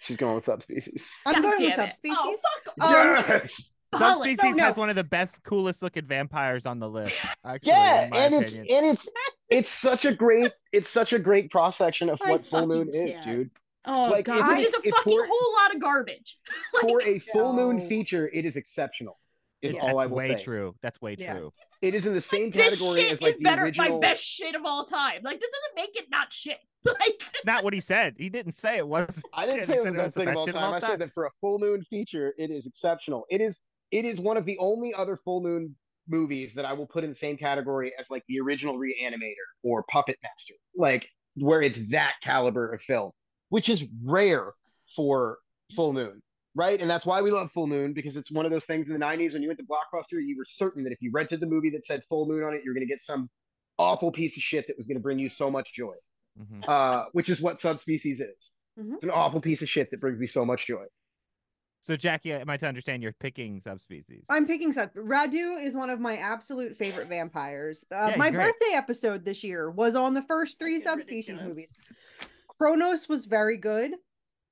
She's going with subspecies. I'm God going with it. subspecies. Oh, fuck off. yes. Bollock. Subspecies no. has one of the best, coolest looking vampires on the list. Actually, Yeah, in my and it's and it's it's such a great it's such a great cross section of I what full moon fucking is, can't. dude. Oh Like, god, which is a fucking for- whole lot of garbage. For a full moon feature, it is exceptional. Is It- all I that's will way say. true. That's way Yeah. true. It is in the same this category shit as like is the better original. my best shit of all time like that doesn't make it not shit like Not what he said. He didn't say it was. I didn't shit. say it was the best thing of all shit time. I said that for a full moon feature, it is exceptional. It is it is one of the only other full moon movies that I will put in the same category as like the original Reanimator or Puppet Master, like where it's that caliber of film, which is rare for full moon, right? And that's why we love full moon because it's one of those things in the 90s when you went to Blockbuster, you were certain that if you rented the movie that said full moon on it, you're going to get some awful piece of shit that was going to bring you so much joy, Mhm. uh, which is what Subspecies is. Mhm. It's an awful piece of shit that brings me so much joy. So Jackie, am I to understand you're picking subspecies? I'm picking sub. Radu is one of my absolute favorite vampires. Uh, Yeah, my great. birthday episode this year was on the first three subspecies ridiculous. movies. Cronos was very good,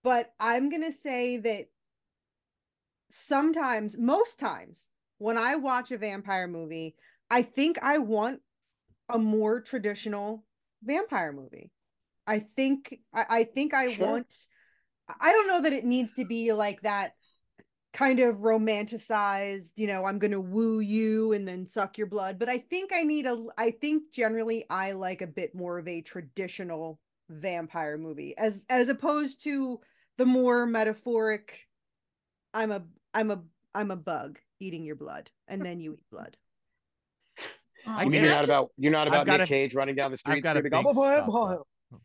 but I'm gonna say that sometimes, most times, when I watch a vampire movie, I think I want a more traditional vampire movie. I think I, I think I Sure. want I don't know that it needs to be like that kind of romanticized, you know, I'm going to woo you and then suck your blood, but I think I need a I think generally I like a bit more of a traditional vampire movie as as opposed to the more metaphoric I'm a I'm a I'm a bug eating your blood and then you eat blood. Oh, I you mean you're it. not about you're not about got Nick a- Cage running down the I've got a screaming, big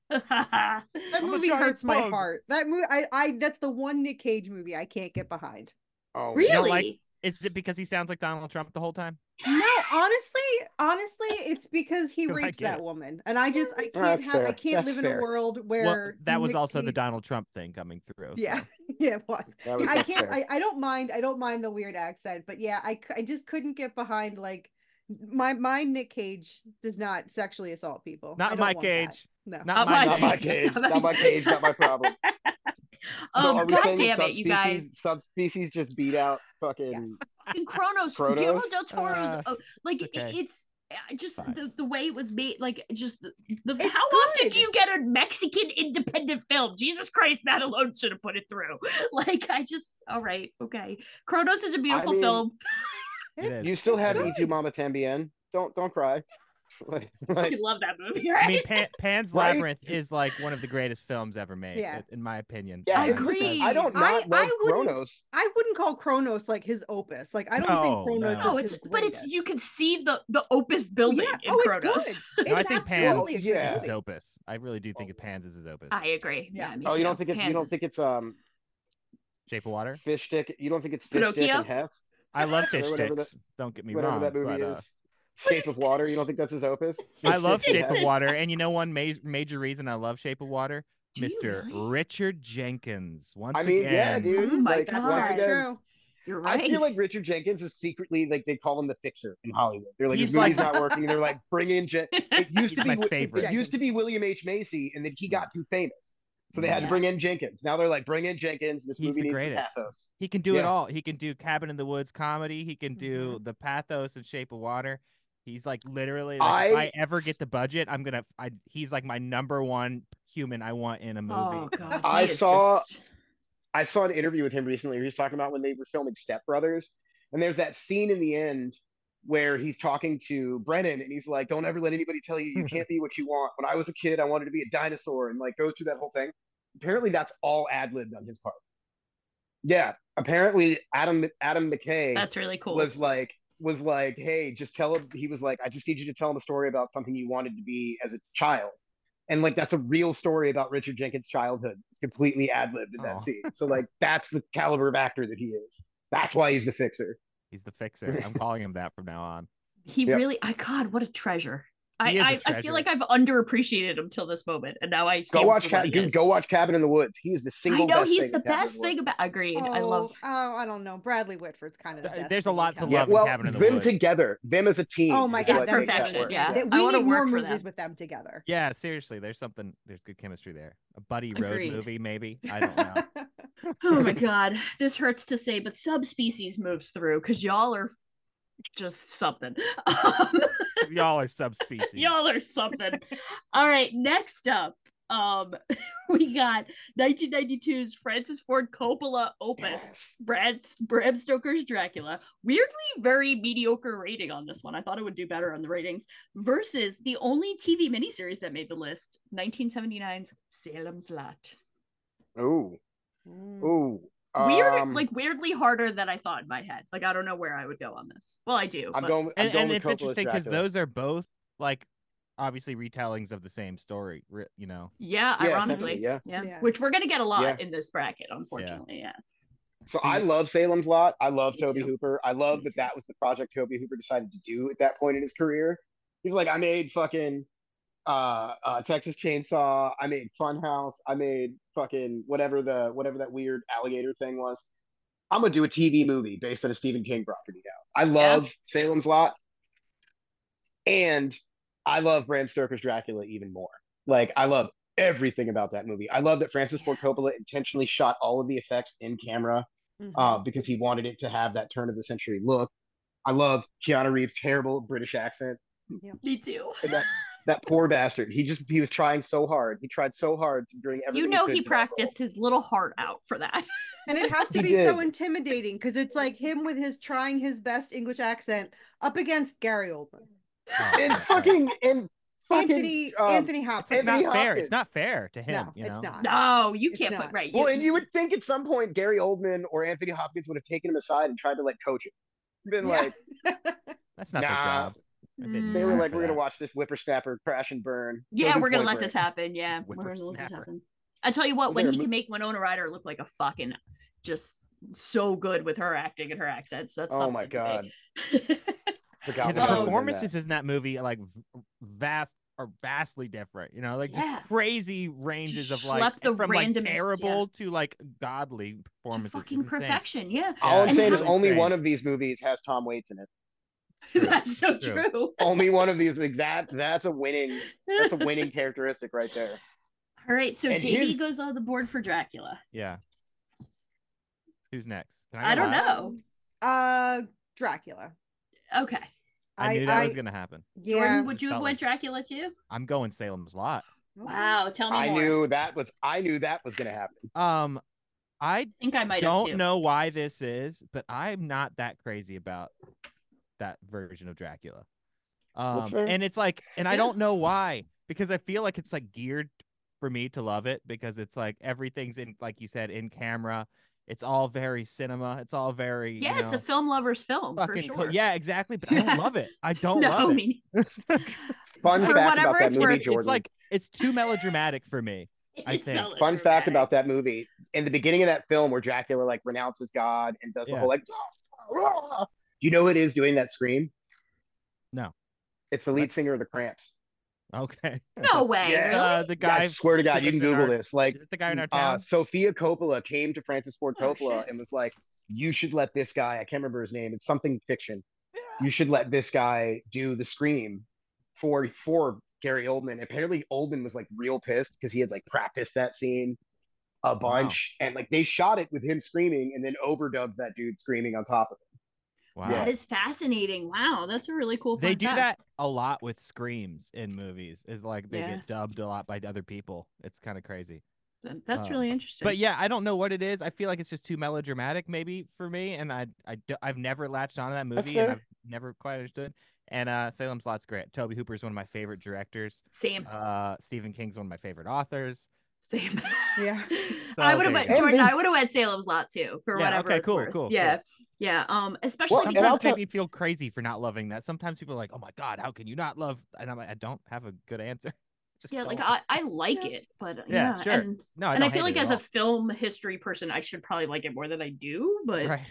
"I'm a soft vampire." spot. That I'm movie giant hurts my heart. That movie I I that's the one Nick Cage movie I can't get behind. Oh, really like- Is it because he sounds like Donald Trump the whole time? No, honestly, honestly, it's because he I rapes that it. woman, and I just I can't That's have I can't That's live in a world where Well, that was Nick also the Donald Trump thing coming through. Yeah, so. yeah, it was. Was- I can't. fair. I, I don't mind. I don't mind the weird accent, but yeah, I, I just couldn't get behind like my my Nick Cage does not sexually assault people. Not my Cage. that. Cage. No. Not Not my my Not my cage. cage. Not my Not my cage. Not my problem. um are we god saying that damn it you guys subspecies- Subspecies just beat out fucking. fucking Cronos, Guillermo del Toro's Uh, oh, like it- okay. it's uh, just Fine. the, the way it was made like just the, the It's how often do you get a Mexican independent film Jesus Christ that alone should have put it through like I just all right okay Cronos is a beautiful mean, film You still have good. E two Mama Tambien. Don't don't cry. like, I like, love that movie I mean, Pan, Pan's Right? Labyrinth is like one of the greatest films ever made, Yeah. in my opinion. yeah, I agree. I don't I- not love I wouldn't- Cronos. I wouldn't call Cronos like his opus. Like I don't No, think Cronos. no. no is it's his but it's you can see the the opus building yeah. in oh, Cronos it's good. No, I think Pan's absolutely a good Yeah. is his opus. I really do think it Pan's is his opus. I agree yeah, Yeah. me Oh, you don't think it's you don't is- think it's um Shape of Water. fish stick. You don't think it's fish stick Pinocchio? and Hess. I love fish whatever sticks. Don't get me whatever wrong. that movie but, uh, is. Shape of Water. You don't think that's his opus? I love Shape of Water, and you know one ma- major reason I love Shape of Water, Do you Mr. really? Richard Jenkins. Once I mean, yeah, dude. Oh my like, God. once again, true. you're right. I feel like Richard Jenkins is secretly like they call him the fixer in Hollywood. They're like, He's his movie's like- not working. They're like, bring in. Jen- it used to be my favorite. It used to be William H Macy, and then he got too famous, so they had Yeah. to bring in Jenkins. Now they're like, bring in Jenkins. This He's movie the needs some greatest. pathos. he can do it all. He can do Cabin in the Woods comedy. He can do Mm-hmm. the pathos and Shape of Water. He's like literally. Like, if I I- ever get the budget, I'm gonna. I. He's like my number one human I want in a movie. oh god I saw- just- I saw an interview with him recently. Where he was talking about when they were filming Step Brothers, and there's that scene in the end where he's talking to Brennan, and he's like, "Don't ever let anybody tell you you can't be what you want." When I was a kid, I wanted to be a dinosaur, and like goes through that whole thing. Apparently, that's all ad libbed on his part. Yeah, apparently Adam Adam McKay that's really cool was like was like, "Hey, just tell him." He was like, "I just need you to tell him a story about something you wanted to be as a child." And like that's a real story about Richard Jenkins' childhood. It's completely ad libbed in Aw. that scene. So like that's the caliber of actor that he is. That's why he's the fixer. He's the fixer. I'm calling him that from now on. He Yep. really, I God, what a treasure. I, He is a I, I treasure. feel like I've underappreciated him till this moment, and now I see Go him watch for Ca- what he dude, is. go watch Cabin in the Woods. He is the single I know best he's thing the in Cabin in best thing about. Agreed. Oh, I love. Oh, I don't know. Bradley Whitford's kind of the best. there's a lot to Cabin. Yeah, love in well, Cabin in the them Woods. together, them as a team. Oh my god, what It's perfection, work. yeah. That- I we wanna need more work for movies them. with them together. Yeah, seriously, there's something. There's good chemistry there. A buddy road Agreed. movie, maybe. I don't know. Oh my God, this hurts to say, but subspecies moves through because y'all are just something. Um, Y'all are subspecies. y'all are something. All right, next up, Um, we got 1992's Francis Ford Coppola opus, Yes. Brad Bram Stoker's Dracula. Weirdly, very mediocre rating on this one. I thought it would do better on the ratings. Versus the only TV miniseries that made the list, 1979's Salem's Lot. Oh, Mm. ooh. Weird, um, like weirdly harder than I thought in my head. Like I don't know where I would go on this. Well, I do. I'm but- going. I'm and, going and with it's Coppola's interesting because those are both like obviously retellings of the same story you know Yeah, Yeah, ironically. yeah. yeah. Yeah. Which we're gonna get a lot Yeah. in this bracket, unfortunately. Yeah. So I love Salem's Lot. I love Me Tobe too. Hooper. I love that that was the project Tobe Hooper decided to do at that point in his career. He's like, I made fucking uh, uh Texas Chainsaw. I made Funhouse. I made fucking whatever the whatever that weird alligator thing was. I'm gonna do a TV movie based on a Stephen King property now. I love Salem's Lot, and I love Bram Stoker's Dracula even more. Like I love everything about that movie. I love that Francis Ford Coppola intentionally shot all of the effects in camera Mhm. uh, because he wanted it to have that turn of the century look. I love Keanu Reeves' terrible British accent. Me too. And that that poor bastard. He just he was trying so hard. He tried so hard to bring everything. You know could he to that role. practiced his little heart out for that. And it has to be so intimidating because it's like him with his trying his best English accent up against Gary Oldman. And fucking and fucking Anthony um, Anthony Hopkins. like Anthony not fair it's not fair to him no, you it's not. No, you It's can't not. put right. Well, and you would think at some point Gary Oldman or Anthony Hopkins would have taken him aside and tried to like coach him. Been Yeah. like, that's not Nah. their job I didn't mm. they were like, we're gonna watch this whippersnapper crash and burn. yeah, we're gonna let Break. this happen. Yeah, we're gonna let this happen. I tell you what, when he can make Winona Ryder look like a fucking just so good with her acting and her accents. That's Oh my god. Yeah, the what was in performances in that movie like vast are vastly different you know like Yeah. crazy ranges Just of like the from like randomest, yeah. terrible to like godly to performances fucking perfection. Yeah, All I'm saying is only Insane. one of these movies has Tom Waits in it. that's so True. true. Only one of these like that that's a winning that's a winning characteristic right there. All right, so And JB his- goes on the board for Dracula. yeah who's next Can I go don't last? know. Uh Dracula. Okay, I, knew that was gonna happen Yeah. Jordan, would you have went like- Dracula too? i'm going salem's lot Wow, tell me I more. knew that was I knew that was gonna happen. um i I think I might don't too. know why this is, but I'm not that crazy about that version of Dracula. Um, and it's like, and I don't know why, because I feel like it's like geared for me to love it because it's like everything's in, like you said, in camera. It's all very cinema. It's all very, you Yeah, it's a film lover's film for sure. co- yeah, exactly. But I don't love it. I don't no, love it. me Fun For fact whatever about that it's movie, worth, It's Jordan. like it's too melodramatic for me. I think. Fun fact about that movie. In the beginning of that film where Dracula like renounces God and does the whole like ah, ah, ah, do you know who it is doing that scream? No. It's the lead singer of the Cramps. Okay. No way, Yeah. really? Uh, the guy. I swear to God, you can Google our- this. Like Is it the guy in our uh, town? Sofia Coppola came to Francis Ford Oh, Coppola shit. and was like, "You should let this guy. I can't remember his name. It's something fiction. You should let this guy do the scream for for Gary Oldman." Apparently, Oldman was like real pissed because he had like practiced that scene a bunch, and like they shot it with him screaming and then overdubbed that dude screaming on top of it. Wow. That is fascinating. Wow, that's a really cool. Thing. They do fact. that a lot with screams in movies is like they Yeah. get dubbed a lot by other people it's kind of crazy That's uh, really interesting. but yeah i don't know what it is i feel like it's just too melodramatic maybe for me and i, I i've never latched on to that movie and i've never quite understood and uh salem's lot's great tobe hooper is one of my favorite directors Same, uh stephen king's one of my favorite authors same. Yeah. I would have there went. Jordan. And I would have went Salem's Lot too for Yeah, whatever. okay, it's cool, worth. cool, Yeah, cool. yeah. Um, especially Well, and because I'll make me feel crazy for not loving that sometimes people are like oh my god how can you not love and i'm like i don't have a good answer Just yeah, like don't. I, I like it, but Yeah, yeah, sure. and no I and I feel like as at a film history person, I should probably like it more than I do. But right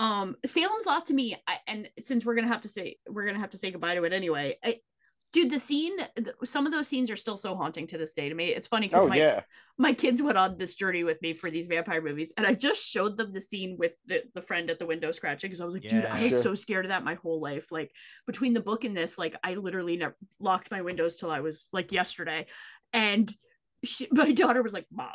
um, Salem's Lot to me, I, and since we're gonna have to say we're gonna have to say goodbye to it anyway. I, dude, the scene, some of those scenes are still so haunting to this day to me. It's funny because Oh my yeah, my kids went on this journey with me for these vampire movies and i just showed them the scene with the, the friend at the window scratching because i was like dude i was Sure. so scared of that my whole life like between the book and this like i literally never locked my windows till i was like yesterday and she, my daughter was like mom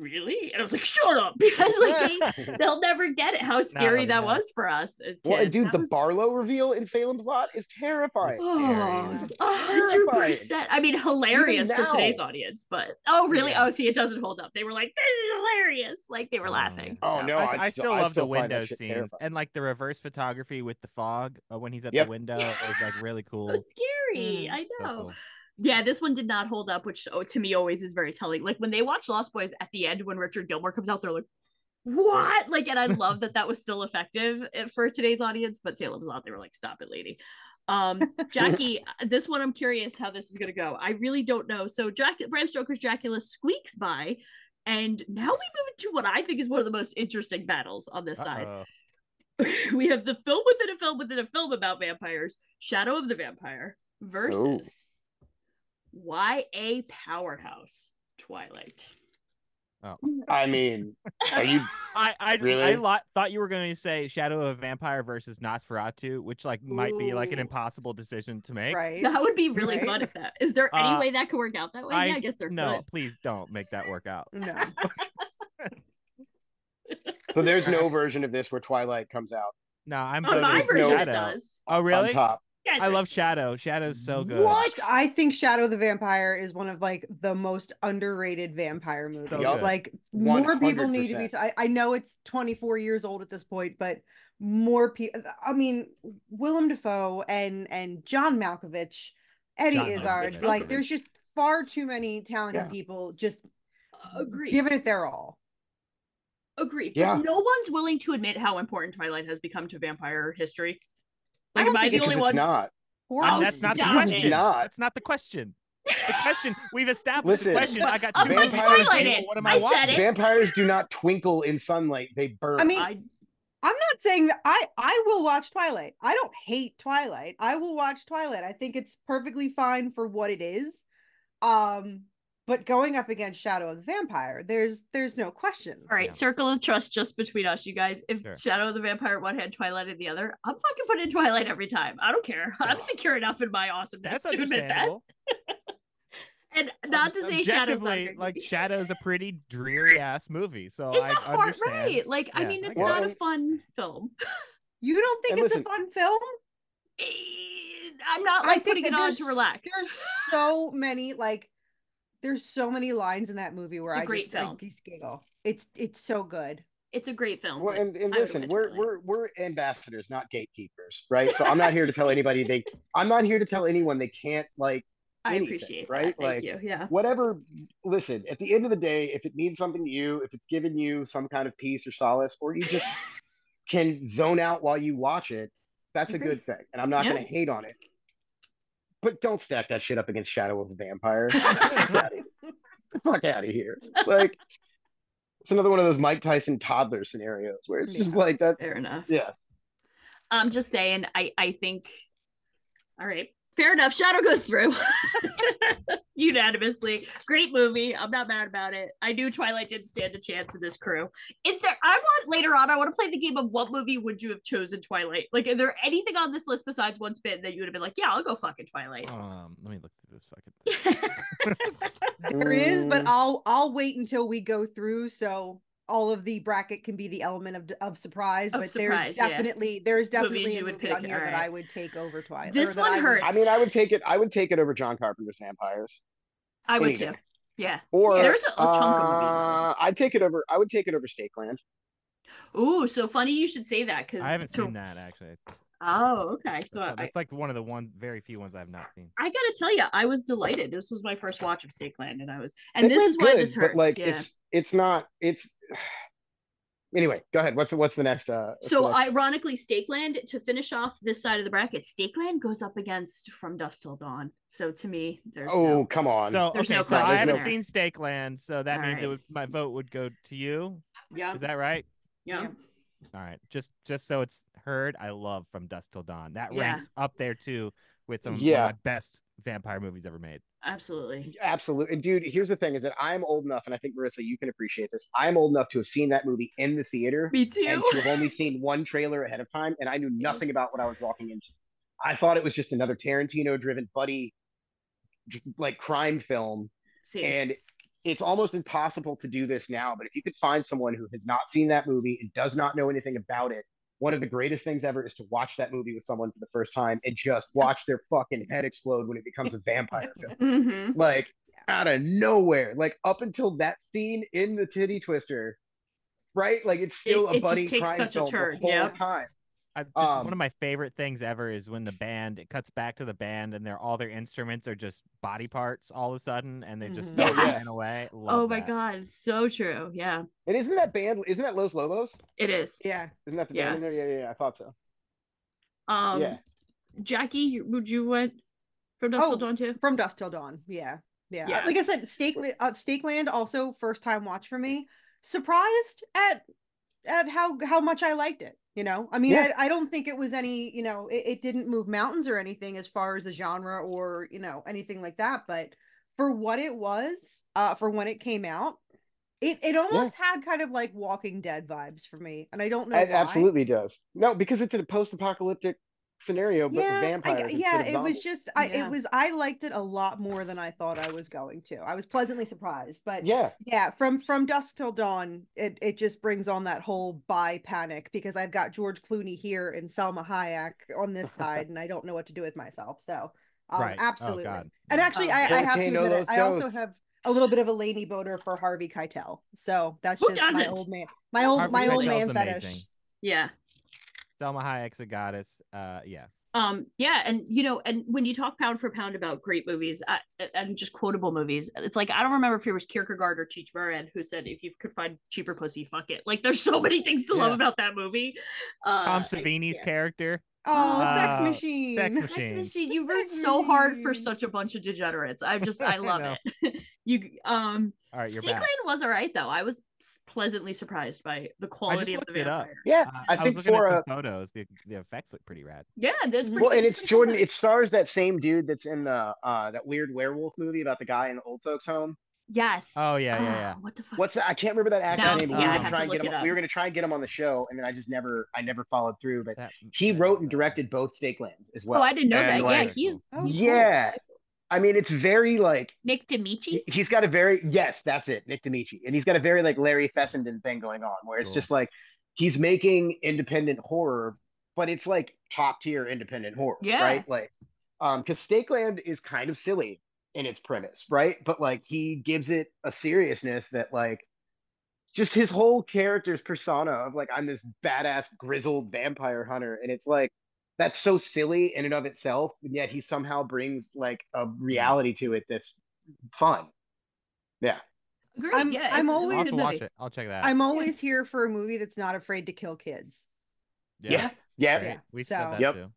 really and i was like shut up because like they, they'll never get it how scary that no. was for us as kids well, dude, That the was- Barlow reveal in Salem's Lot is terrifying. Oh, Scary. oh, Drew Terrifying. percent. I mean, hilarious for now. today's audience, but oh, really? Yeah. Oh, see, it doesn't hold up. They were like, "This is hilarious!" Like they were laughing. Oh, so. no, I, I'd I still- still I love still the window scenes terrifying. and like the reverse photography with the fog uh, when he's at Yep. the window is like really cool. So scary. Mm. I So know. cool. Yeah, this one did not hold up, which oh, to me always is very telling. Like when they watch Lost Boys at the end, when Richard Gilmore comes out, they're like, "What?" Like, and I love that that was still effective eh, for today's audience. But Salem's Lot, they were like, "Stop it, lady." Um, Jackie, this one I'm curious how this is gonna go. I really don't know. So, Jack, Bram Stoker's Dracula squeaks by, and now we move into what I think is one of the most interesting battles on this side. Uh-oh. we have the film within a film within a film about vampires, Shadow of the Vampire versus YA powerhouse Twilight. Oh. I mean, are you I I, I Really? lo- thought you were going to say Shadow of a Vampire versus Nosferatu, which like might be like an impossible decision to make. Right. That would be really Right. fun if that is there any Uh, way that could work out that way? yeah, I guess there no, could. please don't make that work out. No. so there's no version of this where Twilight comes out No, I'm On voting my for version Shadow. it does. Oh on really? top. Guys, I love Shadow. Shadow's so good. What? I think Shadow the Vampire is one of like the most underrated vampire movies. good. Like more people need to be. 100%. T- I, I know it's 24 years old at this point, but more people. I mean, Willem Dafoe and and John Malkovich, Eddie John Izzard. Malkovich. Like, there's just far too many talented Yeah. people just agreed. giving it their all. Agreed. Yeah. But no one's willing to admit how important Twilight has become to vampire history. I Like, don't am I the only it's one? not. Horror Oh, that's not the stop it. question. Not. That's not the question. The question we've established the Listen. question. I got I'm two putting movies on the Twilight What am I I, said watching? it. Vampires do not twinkle in sunlight; they burn. I mean, I, I'm not saying that I I will watch Twilight. I don't hate Twilight. I will watch Twilight. I think it's perfectly fine for what it is. Um but going up against Shadow of the Vampire, there's there's no question. all right, Yeah. circle of trust just between us, you guys. If Sure. Shadow of the Vampire one hand, Twilight in the other, I'm fucking putting Twilight every time. I don't care. I'm secure enough in my awesomeness That's to admit that. And not to say Shadow's not a like movie. Shadow's a pretty dreary ass movie. So It's I a hard right. Like I mean, it's get not it. a fun film. You don't think And it's listen- a fun film? Eh, I'm not like think putting it on to relax. There's so many like there's so many lines in that movie where It's a I great just I film. just giggle. It's it's so good. It's a great film. Well, and, and listen, we're Twilight. we're we're ambassadors, not gatekeepers, right? So I'm not here to tell anybody they. I'm not here to tell anyone they can't like I appreciate right? that. Thank Like, you. Yeah. whatever. Listen, at the end of the day, if it means something to you, if it's given you some kind of peace or solace, or you just can zone out while you watch it, that's a good thing, and I'm not Yeah. going to hate on it. But don't stack that shit up against Shadow of the Vampire. Fuck. Fuck out of here. Like it's another one of those Mike Tyson toddler scenarios where it's just like that's Fair enough. yeah. I'm just saying. I I think. All right. Fair enough. Shadow goes through unanimously. Great movie. I'm not mad about it. I knew Twilight didn't stand a chance in this crew. Is there? I want later on. I want to play the game of what movie would you have chosen Twilight? Like, is there anything on this list besides One Spin that you would have been like, yeah, I'll go fucking Twilight. Um, let me look through this fucking. Thing. There is, but Mm. I'll I'll wait until we go through so all of the bracket can be the element of of surprise. Of but surprise, there's yeah. definitely there's definitely you a would movie pick, on here that. I would take over Twilight. This one I would- hurts. I mean, I would take it. I would take it over John Carpenter's Vampires. I would too. day. Yeah. Or There's a, a chunk of movies. uh, I'd take it over. I would take it over Stakeland. Ooh, so funny you should say that because I haven't seen that actually. Oh, okay. So That's, I, that's like one of the one very few ones I've not seen. I gotta tell you, I was delighted. This was my first watch of Stakeland, and I was, and this Stakeland's is why good, this hurts. Like, yeah. it's it's not. It's anyway. Go ahead. What's the what's the next? Uh, So the next- ironically, Stakeland to finish off this side of the bracket, Stakeland goes up against From Dusk Till Dawn. So to me, there's oh no, come on. So There's okay, no so I haven't there. seen Stakeland, so that means it would my vote would go to you. yeah, Is that right? yeah. All right, just just so it's heard, I love From Dusk Till Dawn. That Yeah. ranks up there too with some Yeah. of my best vampire movies ever made. absolutely. Absolutely, And dude. Here's the thing: is that I'm old enough, and I think Marissa, you can appreciate this. I'm old enough to have seen that movie in the theater, Me too. and to have only seen one trailer ahead of time, and I knew nothing about what I was walking into. I thought it was just another Tarantino-driven buddy, like crime film, See, and it's almost impossible to do this now. But if you could find someone who has not seen that movie and does not know anything about it, one of the greatest things ever is to watch that movie with someone for the first time and just watch their fucking head explode when it becomes a vampire film. Mhm. Like out of nowhere, like up until that scene in the titty twister, right? Like it's still It- a it just buddy crime such a film turn, the whole yeah. time. I just, Um, one of my favorite things ever is when the band it cuts back to the band and they're all their instruments are just body parts all of a sudden and they're just Mhm. start Yes. flying away. Oh my that. god, so true. Yeah, And isn't that band? Isn't that Los Lobos? it is. Yeah. Isn't that the Yeah. band in there? Yeah, yeah, yeah. I thought so. Um, yeah. Jackie, would you went from Dust Till Oh, Dawn too? From Dusk Till Dawn. Yeah. Yeah. Yeah. Like I said, Stake uh, Stakeland also first time watch for me. Surprised at at how how much I liked it. You know, I mean, Yeah. I, I don't think it was any, you know, it, it didn't move mountains or anything as far as the genre or, you know, anything like that. But for what it was, uh, for when it came out, it, it almost had kind of like Walking Dead vibes for me. And I don't know It why. absolutely does. No, because it's a post-apocalyptic scenario, but with I vampires. g- yeah, it was just I Yeah. it was I liked it a lot more than I thought I was going to. I was pleasantly surprised, but Yeah, yeah, from from dusk till dawn, it it just brings on that whole buy panic because I've got George Clooney here and Salma Hayek on this side, and I don't know what to do with myself. So, um, Right. Oh, absolutely. God. And actually, Oh, I, I have to admit it. I also have a little bit of a Laney boner for Harvey Keitel. So that's Who just my doesn't? old man, my old Harvey my old Keitel's man amazing. fetish. Yeah. Salma Hayek's a goddess. Uh, yeah. Um, yeah, and you know, and when you talk pound for pound about great movies uh, and just quotable movies, it's like I don't remember if it was Kierkegaard or Cheech Marin who said, "If you could find cheaper pussy, fuck it." Like, there's so many things to love about that movie. Uh, Tom Savini's yeah. character. Oh, sex Uh, machine. Sex Sex Machine. Machine, you root so hard for such a bunch of degenerates. I just, I I love know. it. you, um, All right, you're Snake back. Lane was all right though. I was pleasantly surprised by the I just quality of the it up. vampire. yeah. Uh, I was think looking for at a some photos. The the effects look pretty rad. Yeah, that's pretty. well, and it's Jordan. good. It stars that same dude that's in the uh that weird werewolf movie about the guy in the old folks home. Yes. Oh yeah, yeah, Ah, yeah. What the fuck? What's that? I can't remember that actor's Now- name. But yeah, we were have gonna to try and get him. up. We were gonna try and get him on the show, and then I just never, I never followed through. But That, he that- wrote and directed both Stakelands as well. oh, I didn't know And, that. like, yeah, he's, Oh, he's yeah. I mean, it's very like Nick Damici. he- he's got a very yes, that's it, Nick Damici, and he's got a very like Larry Fessenden thing going on, where it's Cool. just like he's making independent horror, but it's like top tier independent horror, Yeah. right? Like, um, because Stakeland is kind of silly in its premise, right? But like he gives it a seriousness that like just his whole character's persona of like I'm this badass grizzled vampire hunter, and it's like that's so silly in and of itself, and yet he somehow brings like a reality to it that's fun. Yeah. Agreed. I'm- yeah, I'm it's- I'll always have it's to a good watch it. I'll check that. Out. I'm out. always here for a movie that's not afraid to kill kids. Yeah. Yeah. Great. We So- said that Yep. too.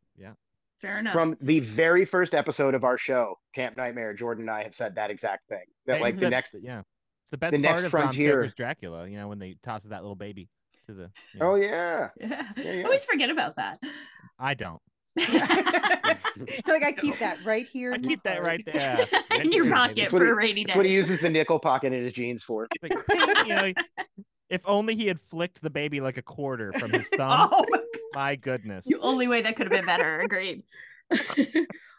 Yeah. Fair enough. From the very first episode of our show, Camp Nightmare, Jordan and I have said that exact thing. That Hey, like you the next Yeah. It's the best the part next of frontier. Stoker's Dracula. You know when they tosses that little baby to the. you know. Oh yeah. yeah. Yeah, I always forget about that. I don't. like I keep that right here. I keep that right there. In your pocket for he- a rainy day. That's what he uses the nickel pocket in his jeans for. Like, you know, if only he had flicked the baby like a quarter from his thumb. Oh, My goodness. the only way that could have been better. Agreed.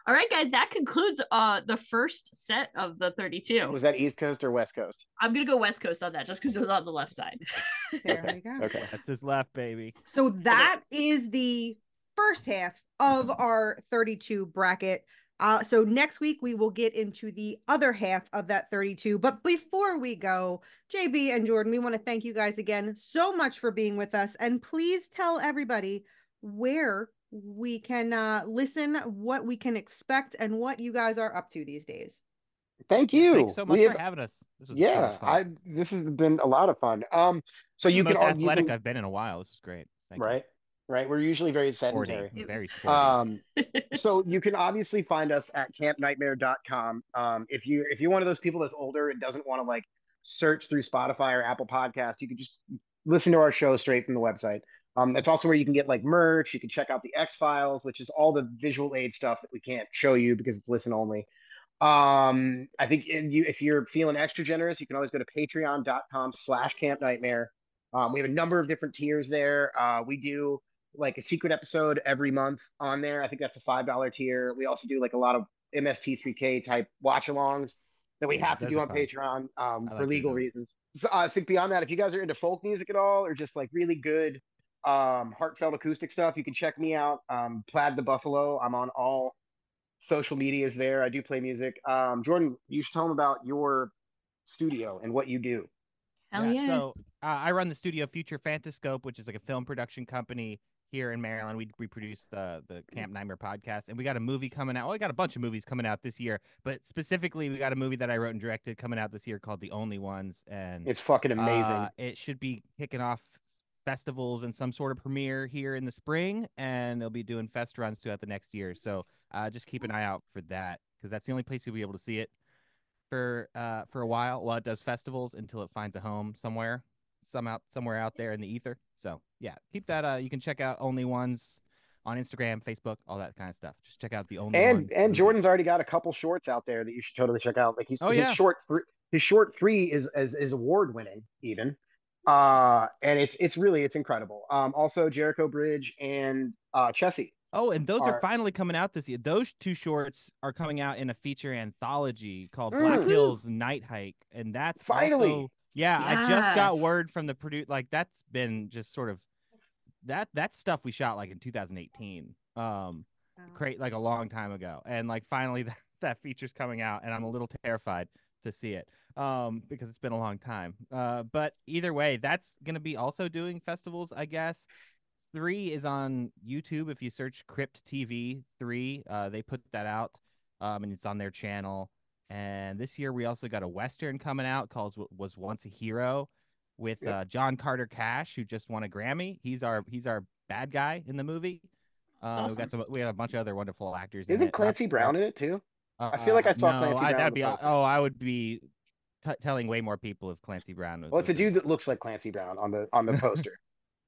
All right, guys, that concludes uh the first set of the 32. Was that East Coast or West Coast? I'm gonna go West Coast on that just because it was on the left side. There Okay, we go. Okay. That's his left, baby. So that is the first half of our 32 bracket. Uh, so next week we will get into the other half of that 32. But before we go, JB and Jordan, we want to thank you guys again so much for being with us. And please tell everybody where we can uh, listen, what we can expect, and what you guys are up to these days. Thank you. Thanks so much We for have- having us. This was yeah, much fun. I this has been a lot of fun. Um, so you can most all you athletic can- I've been in a while. This is great. Thank you. Right, right. We're usually very Sporty. sedentary. Very sporty. Um, so you can obviously find us at campnightmare.com. Um, if you if you're one of those people that's older and doesn't want to like search through Spotify or Apple Podcast, you can just listen to our show straight from the website. Um, that's also where you can get like merch. You can check out the X Files, which is all the visual aid stuff that we can't show you because it's listen only. Um, I think in you if you're feeling extra generous, you can always go to patreon.com slash camp nightmare. Um, we have a number of different tiers there. Uh, we do like a secret episode every month on there. I think that's a five dollar tier. We also do like a lot of MST3K type watch alongs that we Yeah, have to do on fun. Patreon um, I for legal reasons. So I think beyond that, if you guys are into folk music at all, or just like really good um, heartfelt acoustic stuff. You can check me out. Um, Plaid the Buffalo. I'm on all social medias there. I do play music. Um, Jordan, you should tell them about your studio and what you do. Hell yeah. So uh, I run the studio Future Fantascope, which is like a film production company here in Maryland. We we produce the the Camp Nightmare podcast, and we got a movie coming out. Well, we got a bunch of movies coming out this year, but specifically, we got a movie that I wrote and directed coming out this year called The Only Ones, and It's fucking amazing. uh, it should be kicking off festivals and some sort of premiere here in the spring, and they'll be doing fest runs throughout the next year. So uh, just keep an eye out for that because that's the only place you'll be able to see it for uh for a while while it does festivals until it finds a home somewhere, some out somewhere out there in the ether. So yeah, keep that. Uh, you can check out Only Ones on Instagram, Facebook, all that kind of stuff. Just check out the Only and Ones. and. Jordan's already got a couple shorts out there that you should totally check out. Like he's Oh, his yeah. short three his short three is is, is award winning even. Uh and it's it's really it's incredible. Um also Jericho Bridge and uh Chessie. Oh, and those are, are- finally coming out this year. Those two shorts are coming out in a feature anthology called Black Mm. Hills Night Hike, and that's Finally. Yeah, I just got word from the produce. Like that's been just sort of that that stuff we shot like in 2018, um, great like a long time ago, and like finally that that feature's coming out, and I'm a little terrified to see it, um, because it's been a long time. Uh, but either way, that's gonna be also doing festivals, I guess three is on YouTube. If you search Crypt TV three, uh, they put that out, um, and it's on their channel. And this year we also got a western coming out called "Was Once a Hero" with Yep. uh, John Carter Cash, who just won a Grammy. He's our he's our bad guy in the movie. Um, we got some. We have a bunch of other wonderful actors. Isn't it. Clancy Uh, Brown in it too? uh, I feel like I saw no, Clancy I, Brown that'd be poster. oh, I would be t- telling way more people if Clancy Brown was. Well, it's a was in it. dude that looks like Clancy Brown on the on the poster.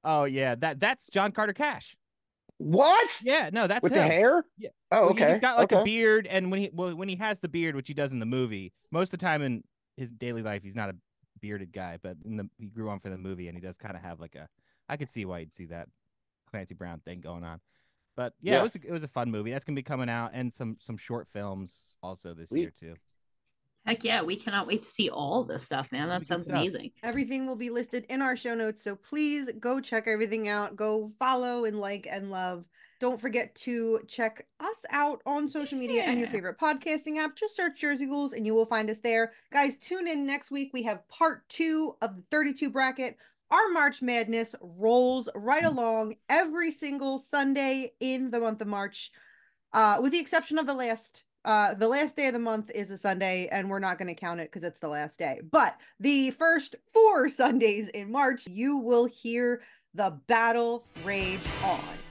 Oh yeah, that that's John Carter Cash. What? Yeah, no, that's With him. the hair? Yeah. Oh, Well, okay. He's got like okay. a beard, and when he well, when he has the beard, which he does in the movie, most of the time in his daily life, he's not a bearded guy. But in the he grew on for the movie, and he does kind of have like a. I could see why you'd see that Clancy Brown thing going on. But yeah, Yeah. it was a, it was a fun movie. That's gonna be coming out, and some some short films also this year too. Heck yeah, we cannot wait to see all this stuff, man. That sounds amazing. Everything will be listed in our show notes, so please go check everything out. Go follow and like and love. Don't forget to check us out on social media and your favorite podcasting app. Just search Jersey Ghouls and you will find us there. Guys, tune in next week. We have part two of the 32 bracket. Our March Madness rolls right along every single Sunday in the month of March, uh, with the exception of the last. Uh, the last day of the month is a Sunday, and we're not going to count it because it's the last day. But the first four Sundays in March, you will hear the battle rage on.